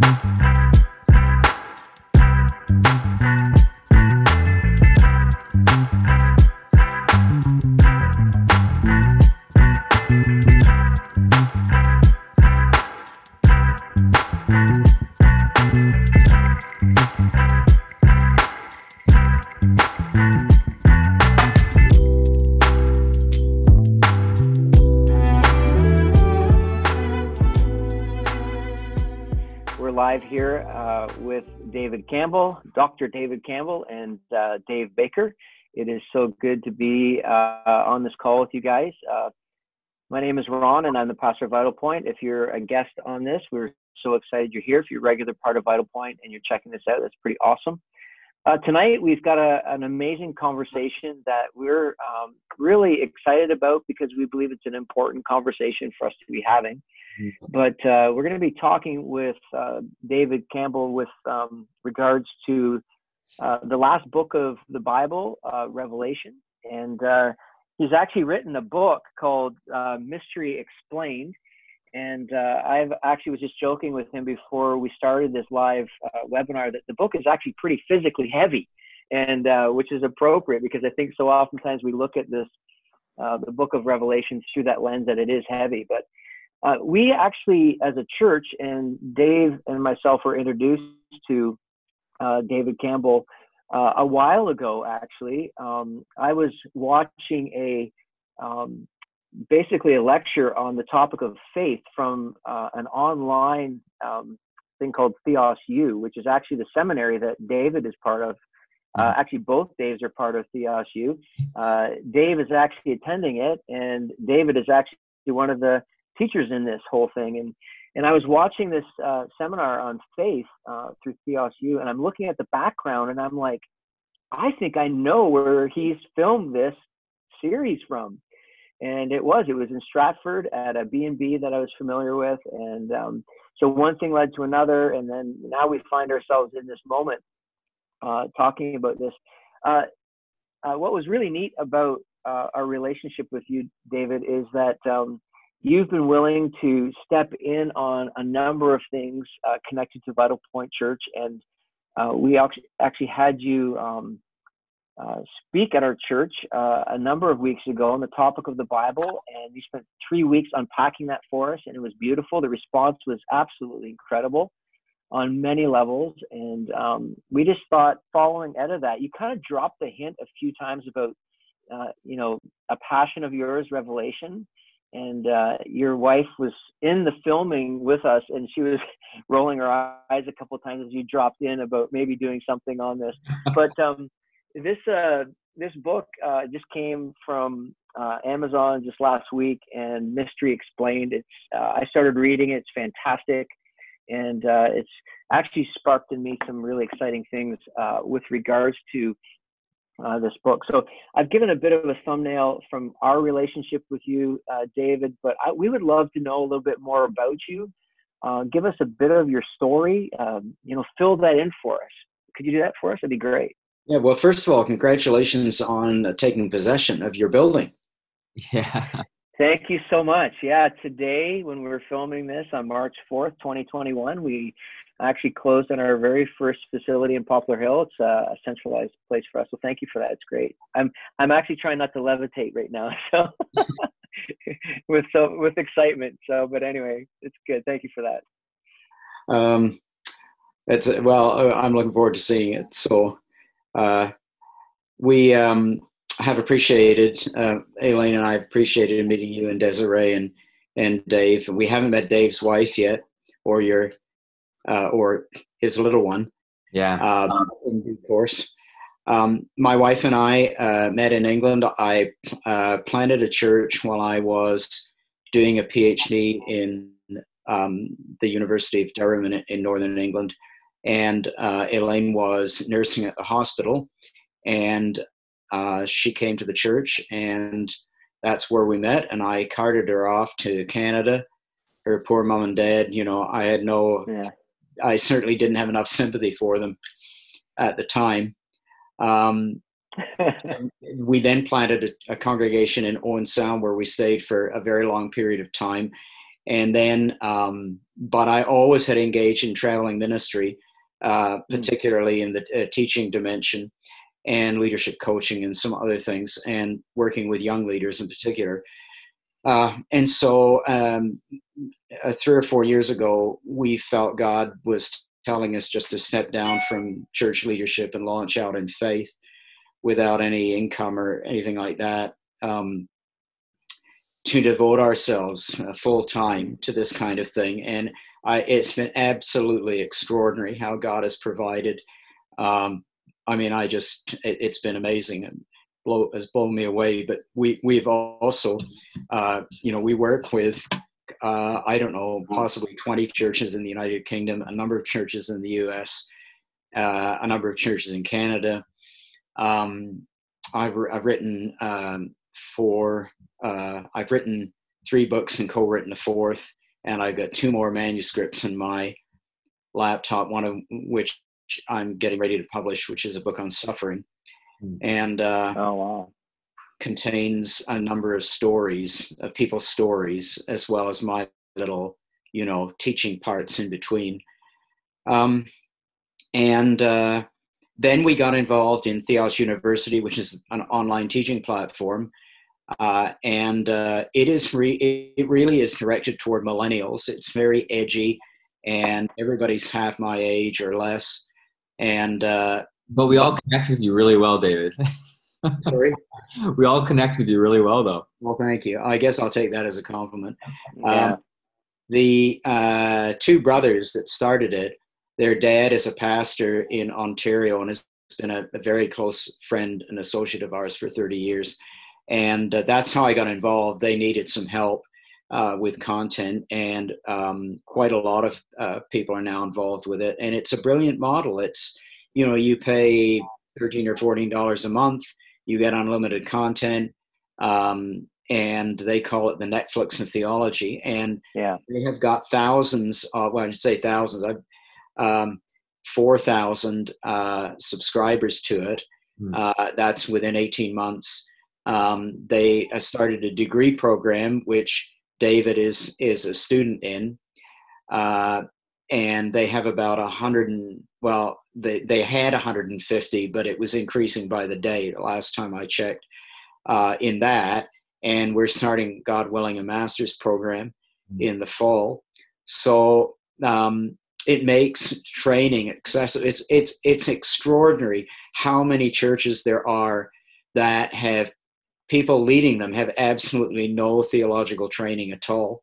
live here uh, with David Campbell, Dr. David Campbell, and uh, Dave Baker. It is so good to be uh, on this call with you guys. Uh, my name is Ron, and I'm the pastor of Vital Point. If you're a guest on this, we're so excited you're here. If you're a regular part of Vital Point and you're checking this out, that's pretty awesome. Uh, tonight, we've got a, an amazing conversation that we're um, really excited about because we believe it's an important conversation for us to be having. But uh, we're going to be talking with uh, David Campbell with um, regards to uh, the last book of the Bible, uh, Revelation. And uh, he's actually written a book called uh, Mystery Explained. And I've actually was just joking with him before we started this live webinar that the book is actually pretty physically heavy, and which is appropriate because I think so oftentimes we look at this the book of Revelation through that lens that it is heavy. But uh, we actually, as a church, and Dave and myself were introduced to uh, David Campbell uh, a while ago. Actually, um, I was watching a um, basically a lecture on the topic of faith from uh, an online um, thing called Theos U, which is actually the seminary that David is part of. Uh, mm-hmm. actually, both Daves are part of Theos U. Uh, Dave is actually attending it, and David is actually one of the teachers in this whole thing. And and I was watching this uh, seminar on faith uh, through Theos U, and I'm looking at the background, and I'm like, I think I know where he's filmed this series from. And it was, it was in Stratford at a B&B that I was familiar with. And um, so one thing led to another. And then now we find ourselves in this moment uh, talking about this. Uh, uh, what was really neat about uh, our relationship with you, David, is that um, you've been willing to step in on a number of things uh, connected to Vital Point Church, and uh, we actually had you um, uh, speak at our church uh, a number of weeks ago on the topic of the Bible, and you spent three weeks unpacking that for us, and it was beautiful. The response was absolutely incredible on many levels, and um, we just thought, following out of that, you kind of dropped the hint a few times about, uh, you know, a passion of yours, Revelation and uh, your wife was in the filming with us and she was rolling her eyes a couple of times as you dropped in about maybe doing something on this. But um, this uh, this book uh, just came from uh, amazon just last week and mystery explained. It's uh, i started reading it. It's fantastic. And uh, it's actually sparked in me some really exciting things with regards to uh, this book. So I've given a bit of a thumbnail from our relationship with you, uh, David, but I, we would love to know a little bit more about you. Uh, give us a bit of your story. Um, you know, fill that in for us. Could you do that for us? That'd be great. Yeah. Well, first of all, congratulations on uh, taking possession of your building. Yeah. Thank you so much. Yeah, today when we were filming this on March 4th, 2021, we actually closed on our very first facility in Poplar Hill. It's a centralized place for us. So thank you for that. It's great. I'm I'm actually trying not to levitate right now, so with so with excitement. So, but anyway, it's good. Thank you for that. Um, it's well, uh, I'm looking forward to seeing it. So, uh, we um have appreciated uh, Elaine and I have appreciated meeting you and Desiree and and Dave. We haven't met Dave's wife yet, or your uh, or his little one. Yeah. Um, in due course. Um, my wife and I uh, met in England. I uh, planted a church while I was doing a PhD in um, the University of Durham in, in Northern England. And uh, Elaine was nursing at the hospital. And uh, she came to the church, and that's where we met. And I carted her off to Canada. Her poor mom and dad, you know, I had no yeah. I certainly didn't have enough sympathy for them at the time. Um, we then planted a, a, congregation in Owen Sound where we stayed for a very long period of time. and then um, but I always had engaged in traveling ministry, uh, hmm. particularly in the uh, teaching dimension and leadership coaching and some other things, and working with young leaders in particular. Uh, and so, um, uh, three or four years ago, we felt God was telling us just to step down from church leadership and launch out in faith without any income or anything like that. Um, to devote ourselves uh, full time to this kind of thing. And I, it's been absolutely extraordinary how God has provided. Um, I mean, I just, it, has been amazing and blow, has blown me away. But we, we've also, uh, you know, we work with, uh, I don't know, possibly 20 churches in the United Kingdom, a number of churches in the US, uh, a number of churches in Canada. Um, I've, I've written um, for uh, I've written three books and co-written a fourth, and I've got two more manuscripts in my laptop. One of which I'm getting ready to publish, which is a book on suffering, hmm. and uh, oh wow, contains a number of stories of people's stories as well as my little you know teaching parts in between. Um, and uh, then we got involved in Theos University, which is an online teaching platform uh, and uh, it is re- it really is directed toward millennials. It's very edgy, and everybody's half my age or less. And uh, but we all connect with you really well, David. Sorry, we all connect with you really well, though. Well, thank you. I guess I'll take that as a compliment. Yeah. Um, the uh, two brothers that started it, their dad is a pastor in Ontario and has been a, a very close friend and associate of ours for 30 years and uh, that's how I got involved. They needed some help uh, with content, and um, quite a lot of uh, people are now involved with it. And it's a brilliant model. It's you know you pay thirteen or fourteen dollars a month, you get unlimited content, um, and they call it the Netflix of theology. And yeah. they have got thousands. Of, well, I should say thousands. I've um, four thousand uh, subscribers to it. Mm. that's within eighteen months um, they uh, started a degree program, which David is is a student in, uh, and they have about a hundred and well, they they had 150, but it was increasing by the day. The last time I checked, uh, in that, and we're starting, God willing, a master's program mm-hmm. in the fall. So um, it makes training accessible. It's it's it's extraordinary how many churches there are that have people leading them have absolutely no theological training at all.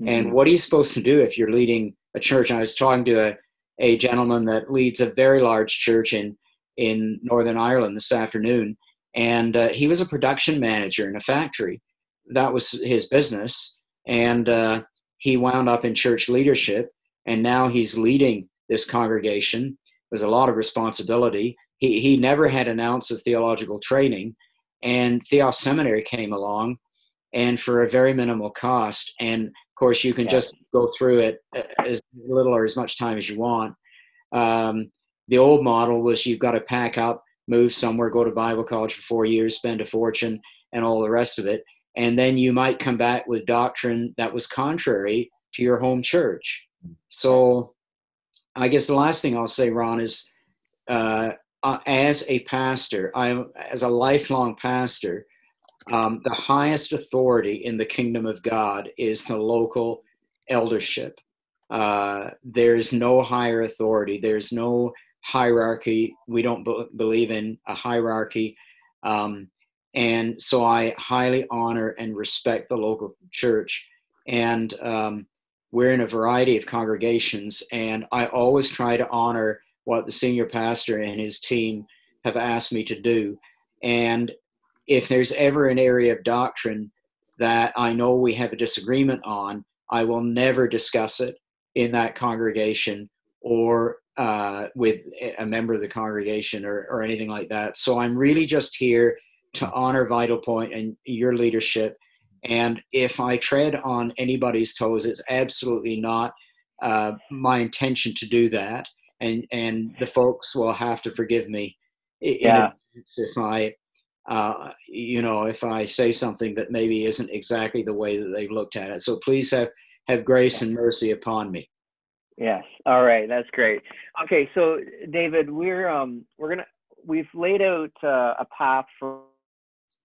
Mm-hmm. And what are you supposed to do if you're leading a church? I was talking to a, a gentleman that leads a very large church in, in Northern Ireland this afternoon, and uh, he was a production manager in a factory. That was his business. And uh, he wound up in church leadership, and now he's leading this congregation. There's a lot of responsibility. He, he never had an ounce of theological training, and Theos Seminary came along, and for a very minimal cost. And course, you can yeah. just go through it uh, as little or as much time as you want. Um, the old model was you've got to pack up, move somewhere, go to Bible college for four years, spend a fortune, and all the rest of it. And then you might come back with doctrine that was contrary to your home church. So I guess the last thing I'll say, Ron, is uh, uh, as a pastor, I'm as a lifelong pastor, um, the highest authority in the kingdom of God is the local eldership. Uh, there's no higher authority. There's no hierarchy. We don't be- believe in a hierarchy. Um, and so I highly honor and respect the local church. And um, we're in a variety of congregations, and I always try to honor what the senior pastor and his team have asked me to do. And if there's ever an area of doctrine that I know we have a disagreement on, I will never discuss it in that congregation or uh, with a member of the congregation or, or anything like that. So I'm really just here to honor Vital Point and your leadership. And if I tread on anybody's toes, it's absolutely not uh, my intention to do that and and the folks will have to forgive me yeah. if I uh, you know if I say something that maybe isn't exactly the way that they've looked at it. So please have have grace and mercy upon me. Yes. All right. That's great. Okay. So David, we're um we're gonna we've laid out uh, a path for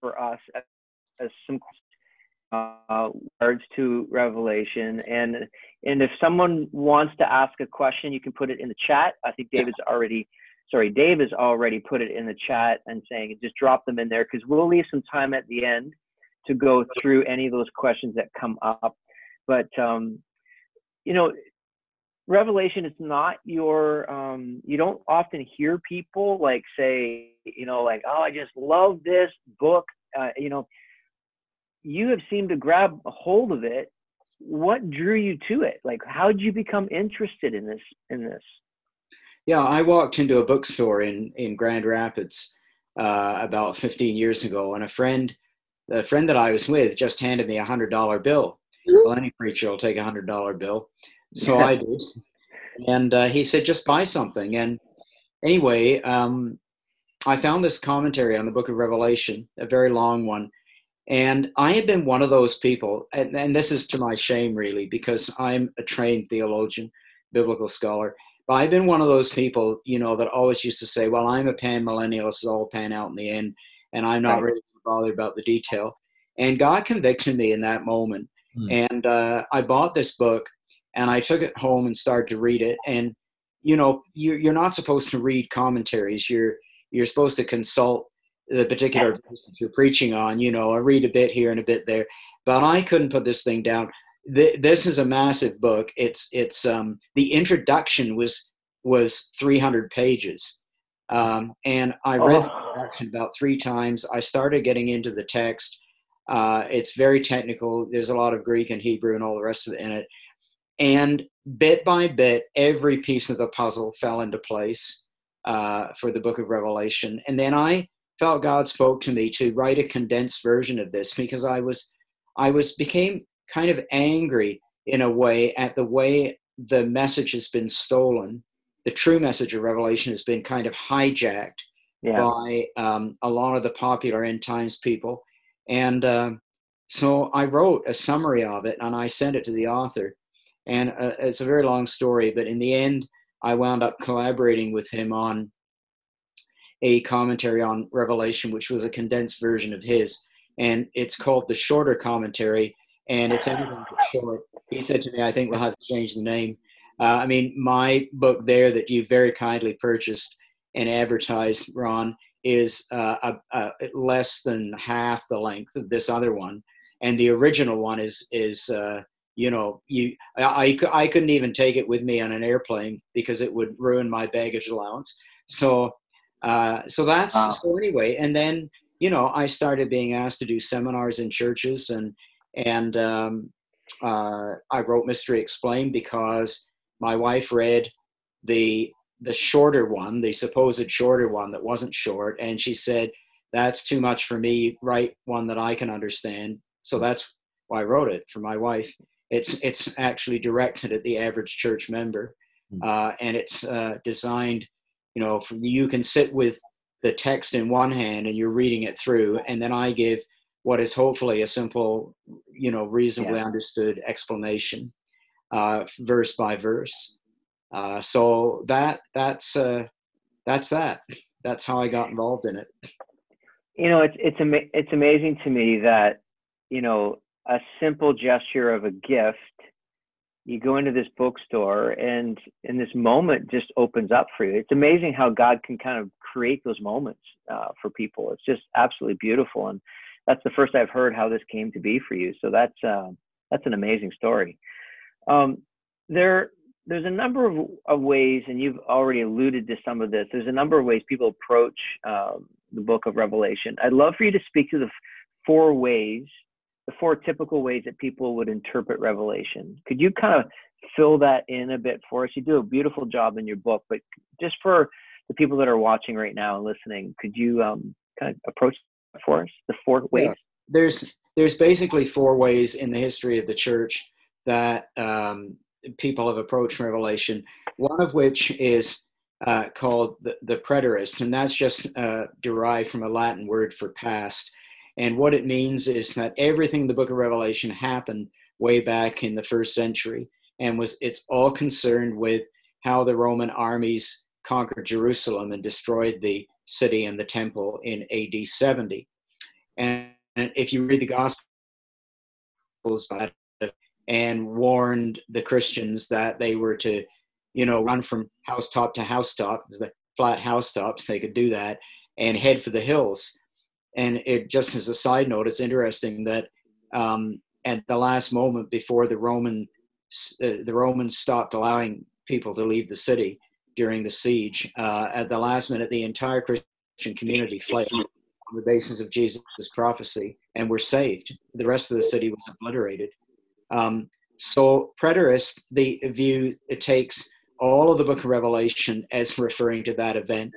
for us as, as some uh, regards to Revelation, and and if someone wants to ask a question, you can put it in the chat. I think David's already sorry, Dave has already put it in the chat and saying just drop them in there because we'll leave some time at the end to go through any of those questions that come up. But um, you know, revelation is not your um, you don't often hear people like say you know like oh i just love this book uh, you know. You have seemed to grab a hold of it. What drew you to it? Like how did you become interested in this in this yeah i walked into a bookstore in in grand rapids uh, about 15 years ago and a friend the friend that i was with just handed me a hundred dollar bill well any preacher will take a hundred dollar bill so I did. And uh, he said, just buy something. And anyway, um, I found this commentary on the book of Revelation, a very long one. And I had been one of those people, and, and this is to my shame, really, because I'm a trained theologian, biblical scholar. But I've been one of those people, you know, that always used to say, well, I'm a pan millennialist, it'll all pan out in the end, and I'm not really bothered about the detail. And God convicted me in that moment. Hmm. And uh, I bought this book and I took it home and started to read it. And you know, you're you're not supposed to read commentaries. You're you're supposed to consult the particular person you're preaching on. You know, I read a bit here and a bit there, but I couldn't put this thing down. This is a massive book. It's it's um, the introduction was was 300 pages. Um, and I read oh. the introduction about three times. I started getting into the text. Uh, it's very technical. There's a lot of Greek and Hebrew and all the rest of it in it. And bit by bit, every piece of the puzzle fell into place uh, for the book of Revelation. And then I felt God spoke to me to write a condensed version of this because I was, I was became kind of angry in a way at the way the message has been stolen. The true message of Revelation has been kind of hijacked yeah. by um, a lot of the popular end times people. And uh, so I wrote a summary of it and I sent it to the author. And uh, it's a very long story, but in the end, I wound up collaborating with him on a commentary on Revelation, which was a condensed version of his. And it's called the Shorter Commentary, and it's anything but short. He said to me, I think we'll have to change the name. Uh, I mean, my book there that you very kindly purchased and advertised, Ron, is uh, a, a less than half the length of this other one. And the original one is, is uh, you know you I, I couldn't even take it with me on an airplane because it would ruin my baggage allowance so uh, so that's wow. so anyway and then you know i started being asked to do seminars in churches and and um, uh, i wrote mystery explained because my wife read the the shorter one the supposed shorter one that wasn't short and she said that's too much for me write one that i can understand so that's why i wrote it for my wife it's it's actually directed at the average church member, hmm. uh, and it's uh, designed. You know, for, you can sit with the text in one hand and you're reading it through, and then I give what is hopefully a simple, you know, reasonably yeah. understood explanation, uh, verse by verse. Uh, so that that's uh, that's that. That's how I got involved in it. You know, it's it's ama- it's amazing to me that you know a simple gesture of a gift you go into this bookstore and in this moment just opens up for you it's amazing how god can kind of create those moments uh, for people it's just absolutely beautiful and that's the first i've heard how this came to be for you so that's uh, that's an amazing story um, there there's a number of, of, ways and you've already alluded to some of this there's a number of ways people approach um, the book of revelation i'd love for you to speak to the four ways the four typical ways that people would interpret Revelation. Could you kind of fill that in a bit for us? You do a beautiful job in your book, but just for the people that are watching right now and listening, could you um, kind of approach for us the four ways? Yeah. There's there's basically four ways in the history of the church that um, people have approached Revelation. One of which is uh, called the, the preterist, and that's just uh, derived from a Latin word for past. And what it means is that everything in the book of Revelation happened way back in the first century, and was it's all concerned with how the Roman armies conquered Jerusalem and destroyed the city and the temple in AD 70. And, if you read the Gospels and warned the Christians that they were to, you know, run from housetop to housetop, the flat housetops, they could do that, and head for the hills. And it just as a side note, it's interesting that um, at the last moment before the Roman uh, the Romans stopped allowing people to leave the city during the siege, uh, at the last minute, the entire Christian community fled on the basis of Jesus' prophecy and were saved. The rest of the city was obliterated. Um, so, preterist, the view it takes all of the book of Revelation as referring to that event.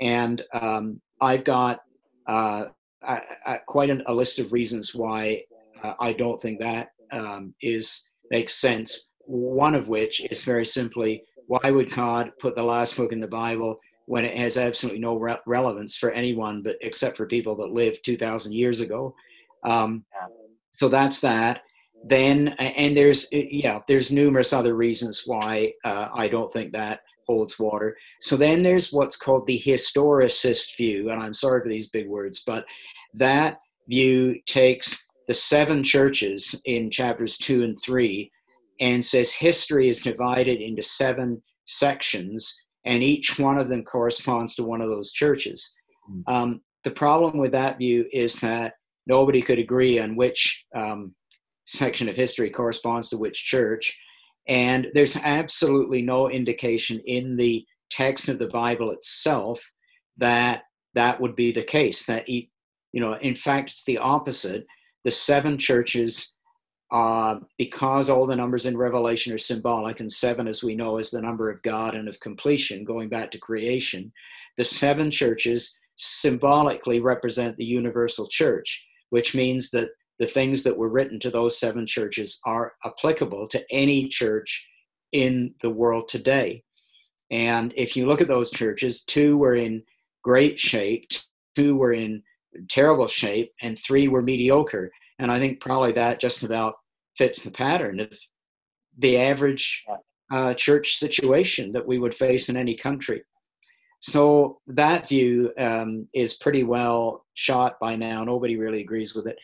And um, I've got uh, I, I, quite an, a list of reasons why uh, I don't think that um, is makes sense. One of which is very simply why would God put the last book in the Bible when it has absolutely no re- relevance for anyone but except for people that lived 2,000 years ago? Um, so that's that. Then, and there's yeah, there's numerous other reasons why uh, I don't think that holds water. So then there's what's called the historicist view, and I'm sorry for these big words, but that view takes the seven churches in chapters two and three and says history is divided into seven sections, and each one of them corresponds to one of those churches. Hmm. Um, the problem with that view is that nobody could agree on which um, section of history corresponds to which church. And there's absolutely no indication in the text of the Bible itself that that would be the case. That, you know, in fact, it's the opposite. The seven churches, uh, because all the numbers in Revelation are symbolic, and seven, as we know, is the number of God and of completion, going back to creation, the seven churches symbolically represent the universal church, which means that the things that were written to those seven churches are applicable to any church in the world today. And if you look at those churches, two were in great shape, two were in terrible shape, and three were mediocre. And I think probably that just about fits the pattern of the average uh, church situation that we would face in any country. So that view um, is pretty well shot by now. Nobody really agrees with it.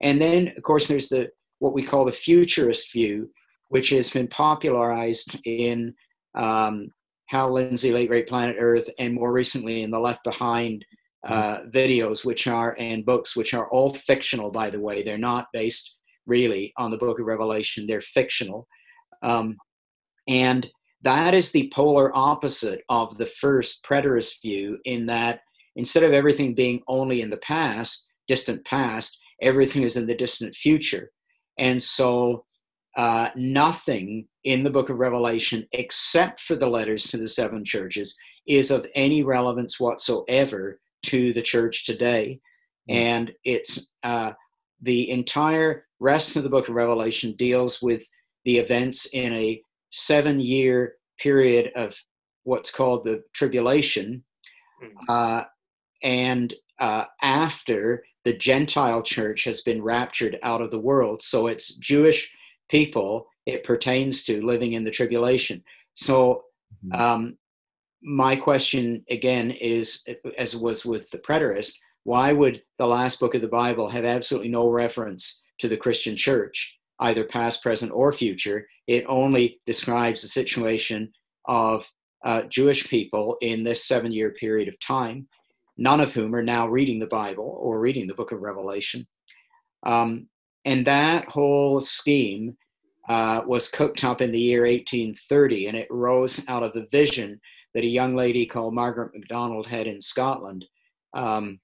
And then, of course, there's the what we call the futurist view, which has been popularized in um, Hal Lindsey, Late Great Planet Earth, and more recently in the Left Behind uh, videos, which are and books, which are all fictional, by the way. They're not based really on the Book of Revelation. They're fictional, um, and that is the polar opposite of the first preterist view. In that, instead of everything being only in the past, distant past, everything is in the distant future. And so uh, nothing in the book of Revelation, except for the letters to the seven churches, is of any relevance whatsoever to the church today. Hmm. And it's uh, the entire rest of the book of Revelation deals with the events in a seven year period of what's called the tribulation. Hmm. Uh, and uh, after the Gentile church has been raptured out of the world. So it's Jewish people it pertains to living in the tribulation. So, mm-hmm. um, my question again is as was with the preterist why would the last book of the Bible have absolutely no reference to the Christian church, either past, present, or future? It only describes the situation of uh, Jewish people in this seven year period of time none of whom are now reading the Bible or reading the book of Revelation. Um, and that whole scheme uh, was cooked up in the year 1830, and it rose out of the vision that a young lady called Margaret MacDonald had in Scotland um,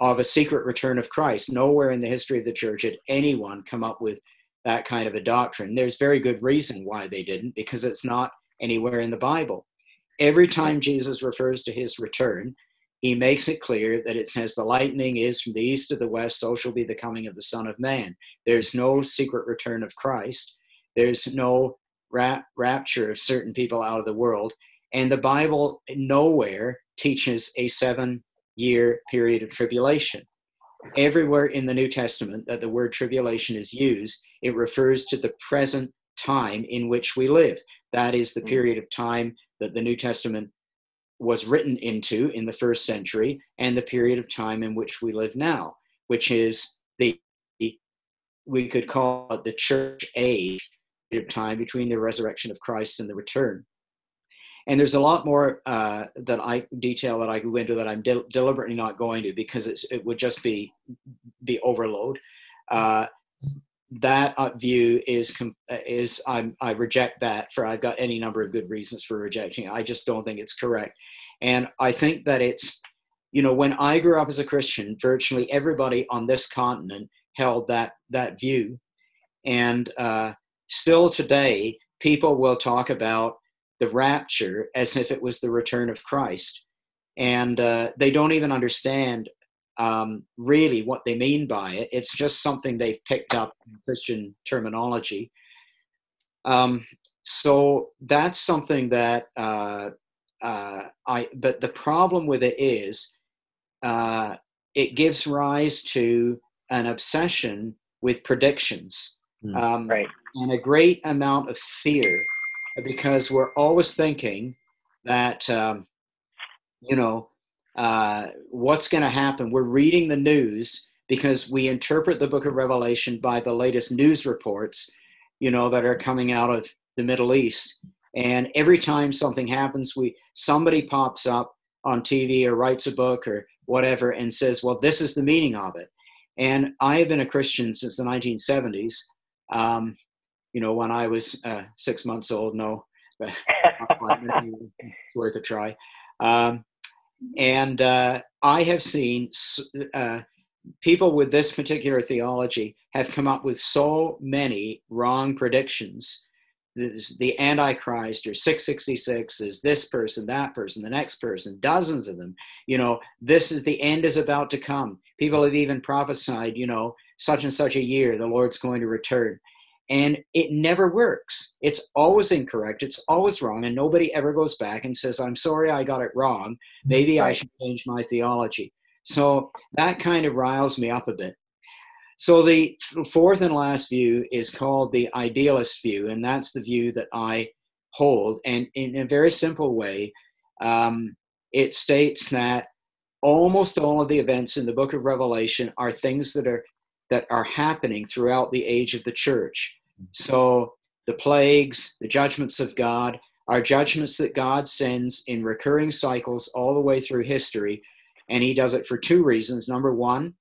of a secret return of Christ. Nowhere in the history of the church had anyone come up with that kind of a doctrine. There's very good reason why they didn't, because it's not anywhere in the Bible. Every time Jesus refers to his return, he makes it clear that it says the lightning is from the east to the west, so shall be the coming of the Son of Man. There's no secret return of Christ. There's no rap- rapture of certain people out of the world. And the Bible nowhere teaches a seven year period of tribulation. everywhere in the New Testament that the word tribulation is used, it refers to the present time in which we live. That is the hmm. period of time that the New Testament was written into in the first century and the period of time in which we live now, which is the, we could call it the church age period of time between the resurrection of Christ and the return. And there's a lot more uh, that I detail that I go into that I'm de- deliberately not going to because it would just be be overload. Uh, that uh, view is is I'm, I reject that for I've got any number of good reasons for rejecting it. I just don't think it's correct, and I think that it's you know when I grew up as a Christian, virtually everybody on this continent held that that view, and uh, still today people will talk about the rapture as if it was the return of Christ, and uh, they don't even understand um, really what they mean by it. It's just something they've picked up in Christian terminology. Um, so that's something that uh, uh, I. But the problem with it is, uh, it gives rise to an obsession with predictions, mm, um, right. and a great amount of fear, because we're always thinking that um, you know uh, what's going to happen. We're reading the news because we interpret the book of Revelation by the latest news reports, you know, that are coming out of the Middle East. And every time something happens, we somebody pops up on TV or writes a book or whatever and says, "Well, this is the meaning of it." And I have been a Christian since the 1970s. Um, you know, when I was uh, six months old, no, worth a try. Um, and uh, I have seen uh, people with this particular theology have come up with so many wrong predictions. The Antichrist or 666 is this person, that person, the next person, dozens of them. You know, this is the end is about to come. People have even prophesied, you know, such and such a year, the Lord's going to return and it never works. It's always incorrect. It's always wrong. And nobody ever goes back and says, I'm sorry I got it wrong. Maybe right. I should change my theology. So that kind of riles me up a bit. So the fourth and last view is called the idealist view, and that's the view that I hold. And in a very simple way, um, it states that almost all of the events in the book of Revelation are things that are that are happening throughout the age of the church. So the plagues, the judgments of God, are judgments that God sends in recurring cycles all the way through history. And he does it for two reasons. Number one,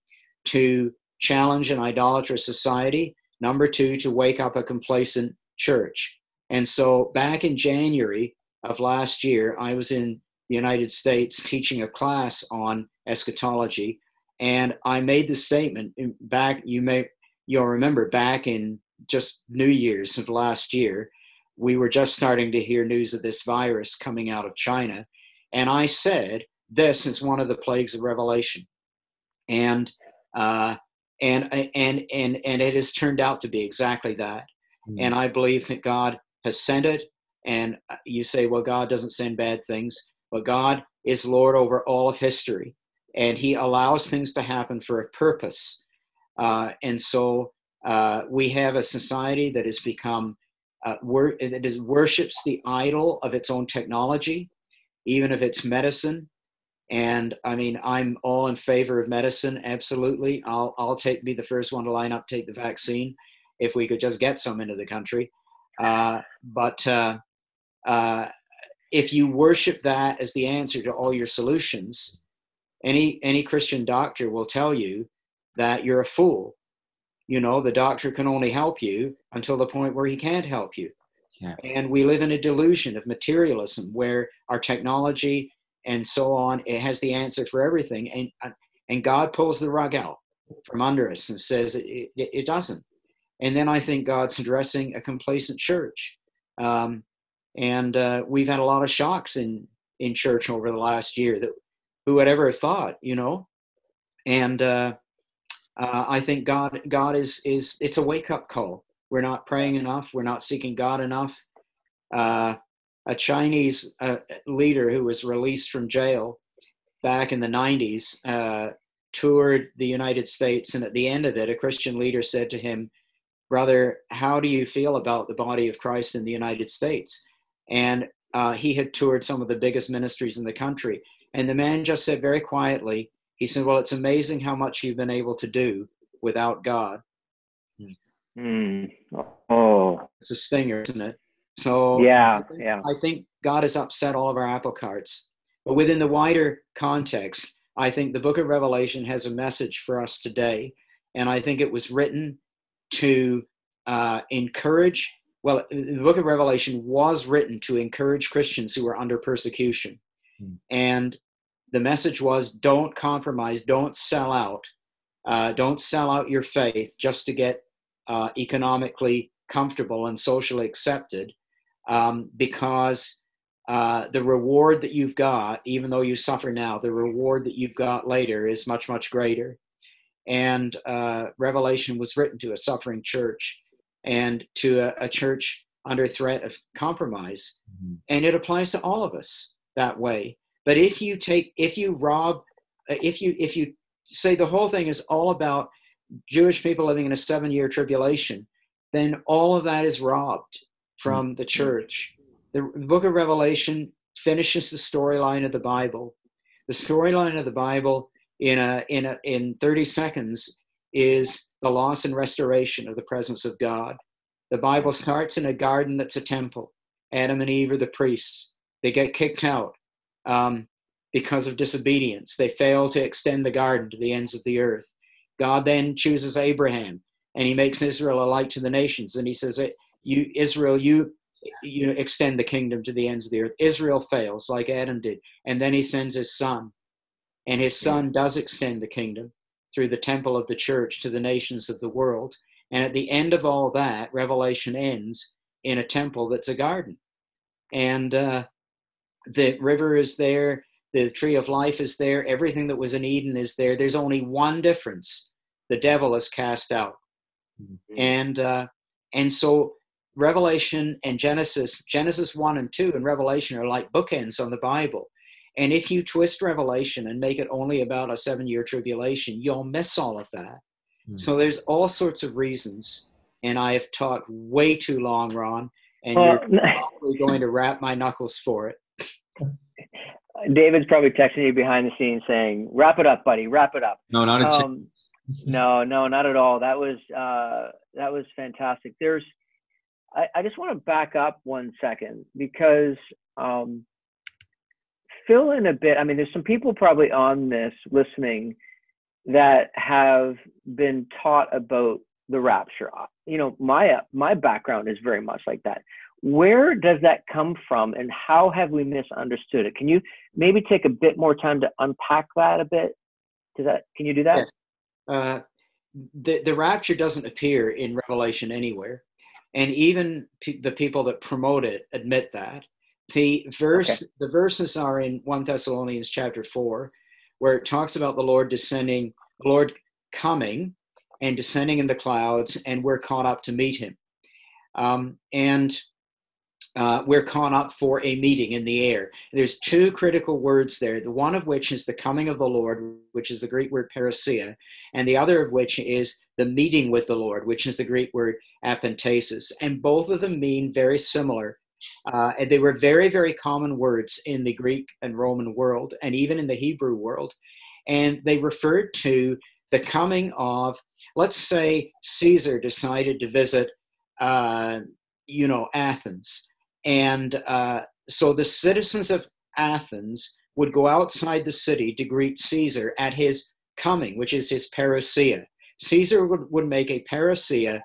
to challenge an idolatrous society. Number two, to wake up a complacent church. And so back in January of last year, I was in the United States teaching a class on eschatology. And I made the statement back, you may, you'll remember back in just New Year's of last year, we were just starting to hear news of this virus coming out of China. And I said, this is one of the plagues of Revelation. And, uh, and, and, and, and it has turned out to be exactly that. Mm-hmm. And I believe that God has sent it. And uh, you say, well, God doesn't send bad things. But God is Lord over all of history. And he allows things to happen for a purpose. Uh, and so uh, we have a society that has become uh, wor- that is, worships the idol of its own technology, even if it's medicine. And I mean, I'm all in favor of medicine. Absolutely, I'll I'll take be the first one to line up, take the vaccine, if we could just get some into the country. Uh, but uh, uh, if you worship that as the answer to all your solutions, any any Christian doctor will tell you that you're a fool you know the doctor can only help you until the point where he can't help you. Yeah. and we live in a delusion of materialism where our technology and so on it has the answer for everything. And and god pulls the rug out from under us and says it, it, it doesn't. And then i think god's addressing a complacent church. Um, and uh, we've had a lot of shocks in in church over the last year that who would ever have thought you know? And uh, uh, I think God God is is it's a wake up call. We're not praying enough. We're not seeking God enough. Uh, a Chinese uh, leader who was released from jail back in the 90s uh, toured the United States, and at the end of it, a Christian leader said to him, Brother, how do you feel about the body of Christ in the United States? And uh, he had toured some of the biggest ministries in the country. And the man just said very quietly, he said, Well, it's amazing how much you've been able to do without God. Mm. Oh, it's a stinger, isn't it? So yeah, I think, yeah. I think God has upset all of our apple carts. But within the wider context, I think the book of Revelation has a message for us today. And I think it was written to uh, encourage, well, the book of Revelation was written to encourage Christians who were under persecution. Hmm. And the message was don't compromise, don't sell out, uh, don't sell out your faith just to get uh, economically comfortable and socially accepted um, because uh, the reward that you've got, even though you suffer now, the reward that you've got later is much, much greater. And uh, Revelation was written to a suffering church and to a, a church under threat of compromise. Mm-hmm. And it applies to all of us that way. But if you take, if you rob, uh, if you, if you say the whole thing is all about Jewish people living in a seven year tribulation, then all of that is robbed from the mm-hmm. church. The book of Revelation finishes the storyline of the Bible. The storyline of the Bible in a in a in 30 seconds is the loss and restoration of the presence of God. The Bible starts in a garden that's a temple. Adam and Eve are the priests. They get kicked out um, because of disobedience. They fail to extend the garden to the ends of the earth. God then chooses Abraham and he makes Israel a light to the nations. And he says, "You Israel, you you extend the kingdom to the ends of the earth." Israel fails like Adam did, and then he sends his son, and his son does extend the kingdom through the temple of the church to the nations of the world. And at the end of all that, Revelation ends in a temple that's a garden, and uh, the river is there. The tree of life is there. Everything that was in Eden is there. There's only one difference the devil is cast out. Mm-hmm. And uh, and so Revelation and Genesis, Genesis 1 and 2 and Revelation are like bookends on the Bible. And if you twist Revelation and make it only about a seven year tribulation, you'll miss all of that. Mm-hmm. So there's all sorts of reasons. And I have talked way too long, Ron, and you're probably going to wrap my knuckles for it. David's probably texting you behind the scenes saying, "Wrap it up, buddy. Wrap it up." No, not a um, no, no, not at all. That was uh, that was fantastic. There's, I, I just want to back up one second because um, fill in a bit. I mean, there's some people probably on this listening that have been taught about the rapture. You know, my my background is very much like that. Where does that come from, and how have we misunderstood it? Can you maybe take a bit more time to unpack that a bit? Does that? Can you do that? Yes. Uh, the, the rapture doesn't appear in Revelation anywhere. And even pe- the people that promote it admit that. The verse, okay. the verses are in 1 Thessalonians chapter 4, where it talks about the Lord descending, the Lord coming and descending in the clouds, and we're caught up to meet him. Um, and uh, we're caught up for a meeting in the air. There's two critical words there, the one of which is the coming of the Lord, which is the Greek word parousia, and the other of which is the meeting with the Lord, which is the Greek word apantesis. And both of them mean very similar. Uh, and they were very, very common words in the Greek and Roman world, and even in the Hebrew world. And they referred to the coming of, let's say, Caesar decided to visit, uh, you know, Athens and uh, so the citizens of Athens would go outside the city to greet Caesar at his coming, which is his parousia. Caesar would, would make a parousia.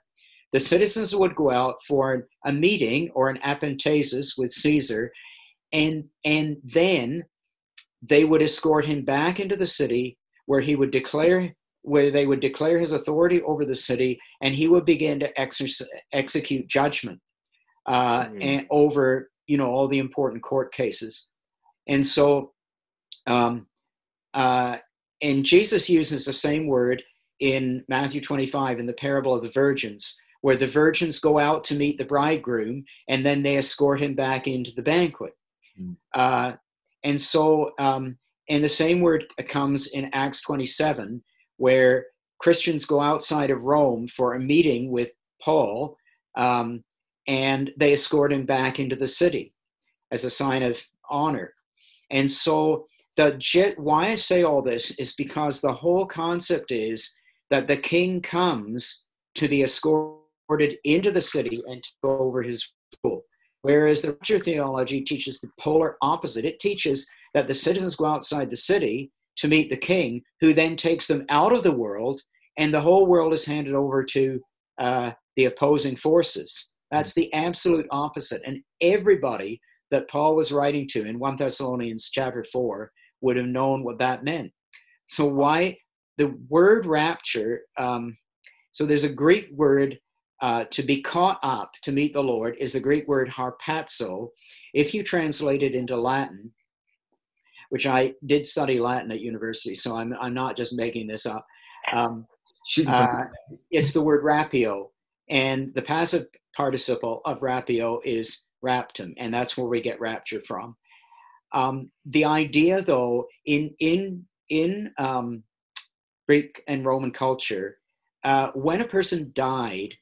The citizens would go out for a meeting or an apantesis with Caesar, and, and then they would escort him back into the city where he would declare where they would declare his authority over the city and he would begin to exercise, execute judgment uh, mm-hmm. and over you know all the important court cases, and so um, uh, and Jesus uses the same word in Matthew 25 in the parable of the virgins, where the virgins go out to meet the bridegroom and then they escort him back into the banquet. Mm. Uh, and so um, and the same word comes in Acts 27, where Christians go outside of Rome for a meeting with Paul, um, and they escort him back into the city as a sign of honor. And so, the why I say all this is because the whole concept is that the king comes to be escorted into the city and to go over his rule. Whereas the rapture theology teaches the polar opposite. It teaches that the citizens go outside the city to meet the king, who then takes them out of the world, and the whole world is handed over to uh, the opposing forces. That's the absolute opposite. And everybody that Paul was writing to in 1 Thessalonians chapter 4 would have known what that meant. So, why the word rapture? Um, so, there's a Greek word uh, to be caught up to meet the Lord is the Greek word harpazo. If you translate it into Latin, which I did study Latin at university, so I'm, I'm not just making this up. Um, uh, it's the word rapio, and the passive participle of rapio is raptum, and that's where we get rapture from. Um, the idea, though, in in in um, Greek and Roman culture, uh, when a person died,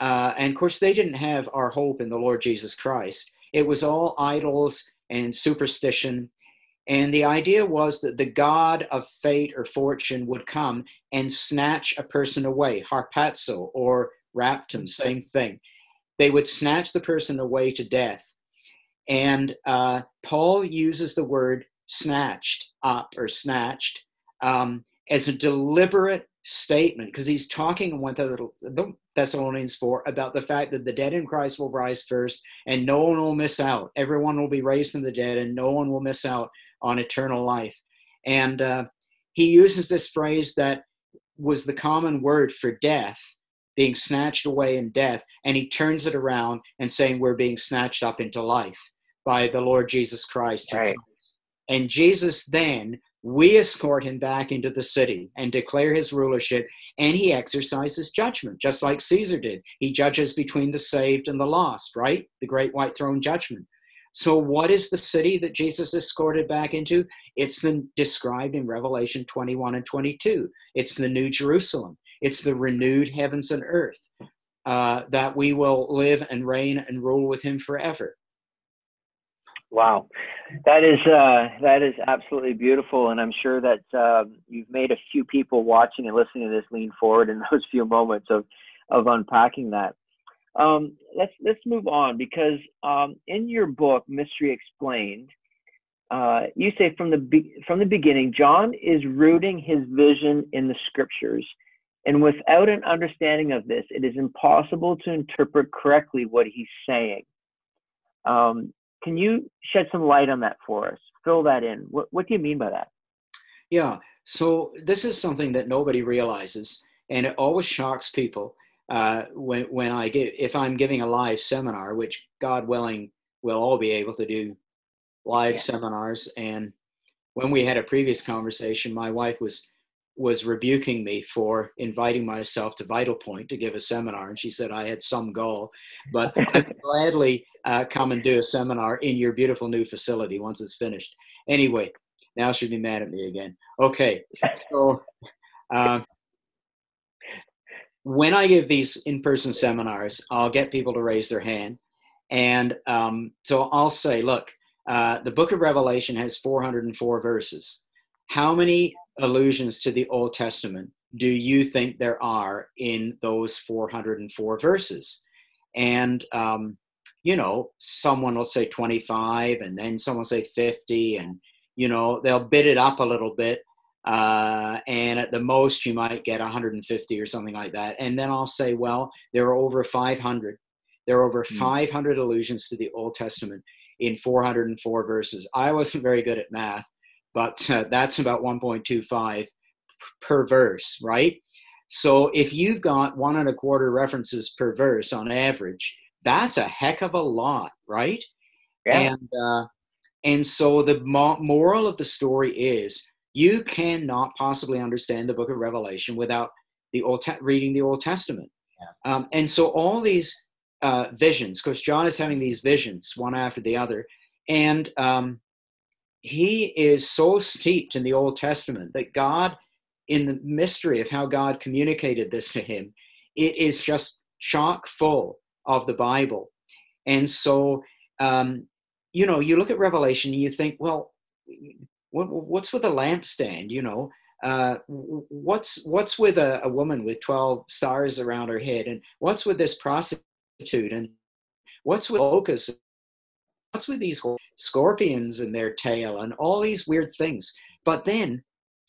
uh, and of course, they didn't have our hope in the Lord Jesus Christ. It was all idols and superstition. And the idea was that the God of fate or fortune would come and snatch a person away, harpazo or raptum, same thing. They would snatch the person away to death. And uh, Paul uses the word snatched up or snatched um, as a deliberate statement because he's talking in 1 Thessalonians 4 about the fact that the dead in Christ will rise first and no one will miss out. Everyone will be raised from the dead and no one will miss out on eternal life. And uh, he uses this phrase that was the common word for death, being snatched away in death, and he turns it around and saying we're being snatched up into life by the Lord Jesus Christ. Right. And Jesus then we escort him back into the city and declare his rulership, and he exercises judgment, just like Caesar did. He judges between the saved and the lost, right? The great white throne judgment. So, what is the city that Jesus escorted back into? It's the described in Revelation 21 and 22. It's the New Jerusalem. It's the renewed heavens and earth uh, that we will live and reign and rule with Him forever. Wow, that is uh, that is absolutely beautiful, and I'm sure that uh, you've made a few people watching and listening to this lean forward in those few moments of of unpacking that. Um, let's let's move on because um, in your book, Mystery Explained, uh, you say from the be- from the beginning, John is rooting his vision in the scriptures, and without an understanding of this, it is impossible to interpret correctly what he's saying. Um, can you shed some light on that for us? Fill that in. What, what do you mean by that? Yeah, so this is something that nobody realizes, and it always shocks people uh, when when I give if I'm giving a live seminar, which God willing we'll all be able to do live yeah. seminars. And when we had a previous conversation, my wife was was rebuking me for inviting myself to Vital Point to give a seminar, and she said I had some goal, but I would gladly uh, come and do a seminar in your beautiful new facility once it's finished. Anyway, now she'll be mad at me again. Okay, so um, when I give these in-person seminars, I'll get people to raise their hand, and um, so I'll say, look, uh, the Book of Revelation has 404 verses. How many allusions to the Old Testament do you think there are in those 404 verses? And um, you know, someone will say 25 and then someone will say 50 and, you know, they'll bid it up a little bit. Uh, and at the most, you might get 150 or something like that. And then I'll say, well, there are over 500. There are over mm. 500 allusions to the Old Testament in 404 verses. I wasn't very good at math, but uh, that's about 1.25 per verse, right? So if you've got one and a quarter references per verse on average, that's a heck of a lot, right? Yeah. And uh, and so the moral of the story is you cannot possibly understand the book of Revelation without the old te- reading the Old Testament. Yeah. Um, and so all these uh, visions, because John is having these visions one after the other, and um, he is so steeped in the Old Testament that God, in the mystery of how God communicated this to him, it is just chock full of the Bible. And so, um, you know, you look at Revelation and you think, well, what, what's with a lampstand? You know, uh, what's what's with a, a, woman with 12 stars around her head and what's with this prostitute and what's with locusts what's with these scorpions in their tail and all these weird things? But then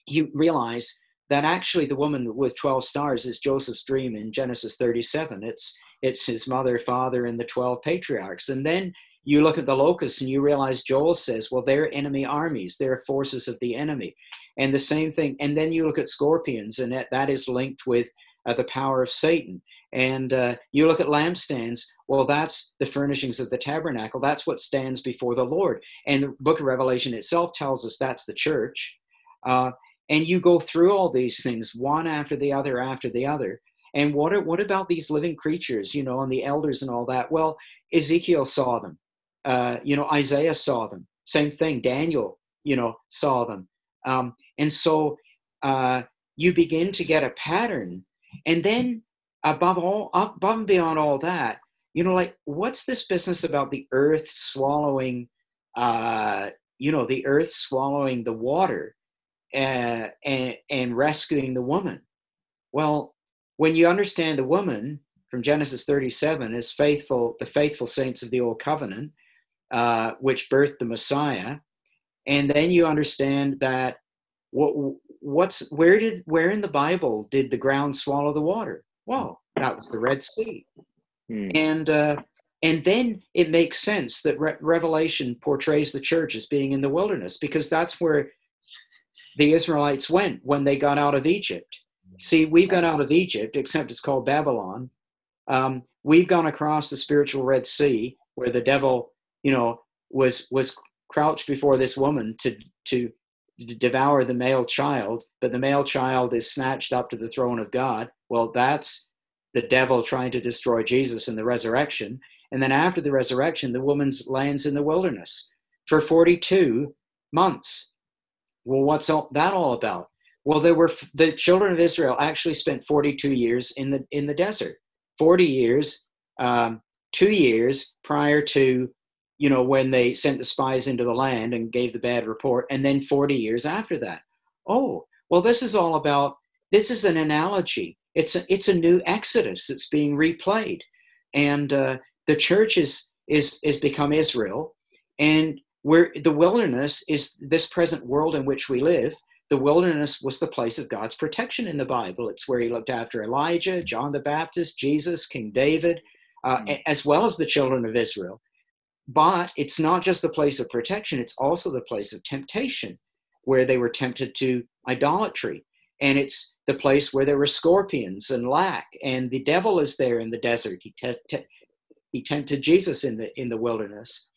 you realize that actually the woman with 12 stars is joseph's dream in genesis 37 it's it's his mother father and the 12 patriarchs. And then you look at the locusts and you realize joel says well they're enemy armies. They're forces of the enemy. And the same thing and then you look at scorpions and that, that is linked with uh, the power of satan and uh, you look at lampstands. Well that's the furnishings of the tabernacle. That's what stands before the lord. And the book of revelation itself tells us that's the church. Uh, and you go through all these things one after the other after the other. And what, are, what about these living creatures you know and the elders and all that? Well ezekiel saw them. Uh, you know isaiah saw them. Same thing. Daniel you know saw them. Um, and so uh, you begin to get a pattern. And then above all, above and beyond all that, you know, like what's this business about the earth swallowing, uh, you know, the earth swallowing the water uh, and, and rescuing the woman? Well, when you understand the woman from Genesis 37 as faithful, the faithful saints of the old covenant, uh, which birthed the Messiah, and then you understand that what what's where did where in the bible did the ground swallow the water well that was the red sea. Hmm. and uh, and then it makes sense that Re- revelation portrays the church as being in the wilderness because that's where the israelites went when they got out of egypt. See we've got out of egypt except it's called babylon. Um, we've gone across the spiritual red sea where the devil you know was was crouched before this woman to to devour the male child, but the male child is snatched up to the throne of God. Well, that's the devil trying to destroy Jesus in the resurrection. And then after the resurrection, the woman lands in the wilderness for 42 months. Well, what's all, that all about? Well, there were the children of Israel actually spent 42 years in the in the desert. 40 years, um, two years prior to you know, when they sent the spies into the land and gave the bad report, and then 40 years after that. Oh, well, this is all about, this is an analogy. It's a, it's a new Exodus that's being replayed. And uh, the church is, is, is become Israel. And where the wilderness is this present world in which we live. The wilderness was the place of God's protection in the Bible. It's where he looked after Elijah, John the Baptist, Jesus, King David, uh, mm. as well as the children of Israel. But it's not just the place of protection, it's also the place of temptation, where they were tempted to idolatry. And it's the place where there were scorpions and lack, and the devil is there in the desert. He, te- te- he tempted Jesus in the, in the wilderness.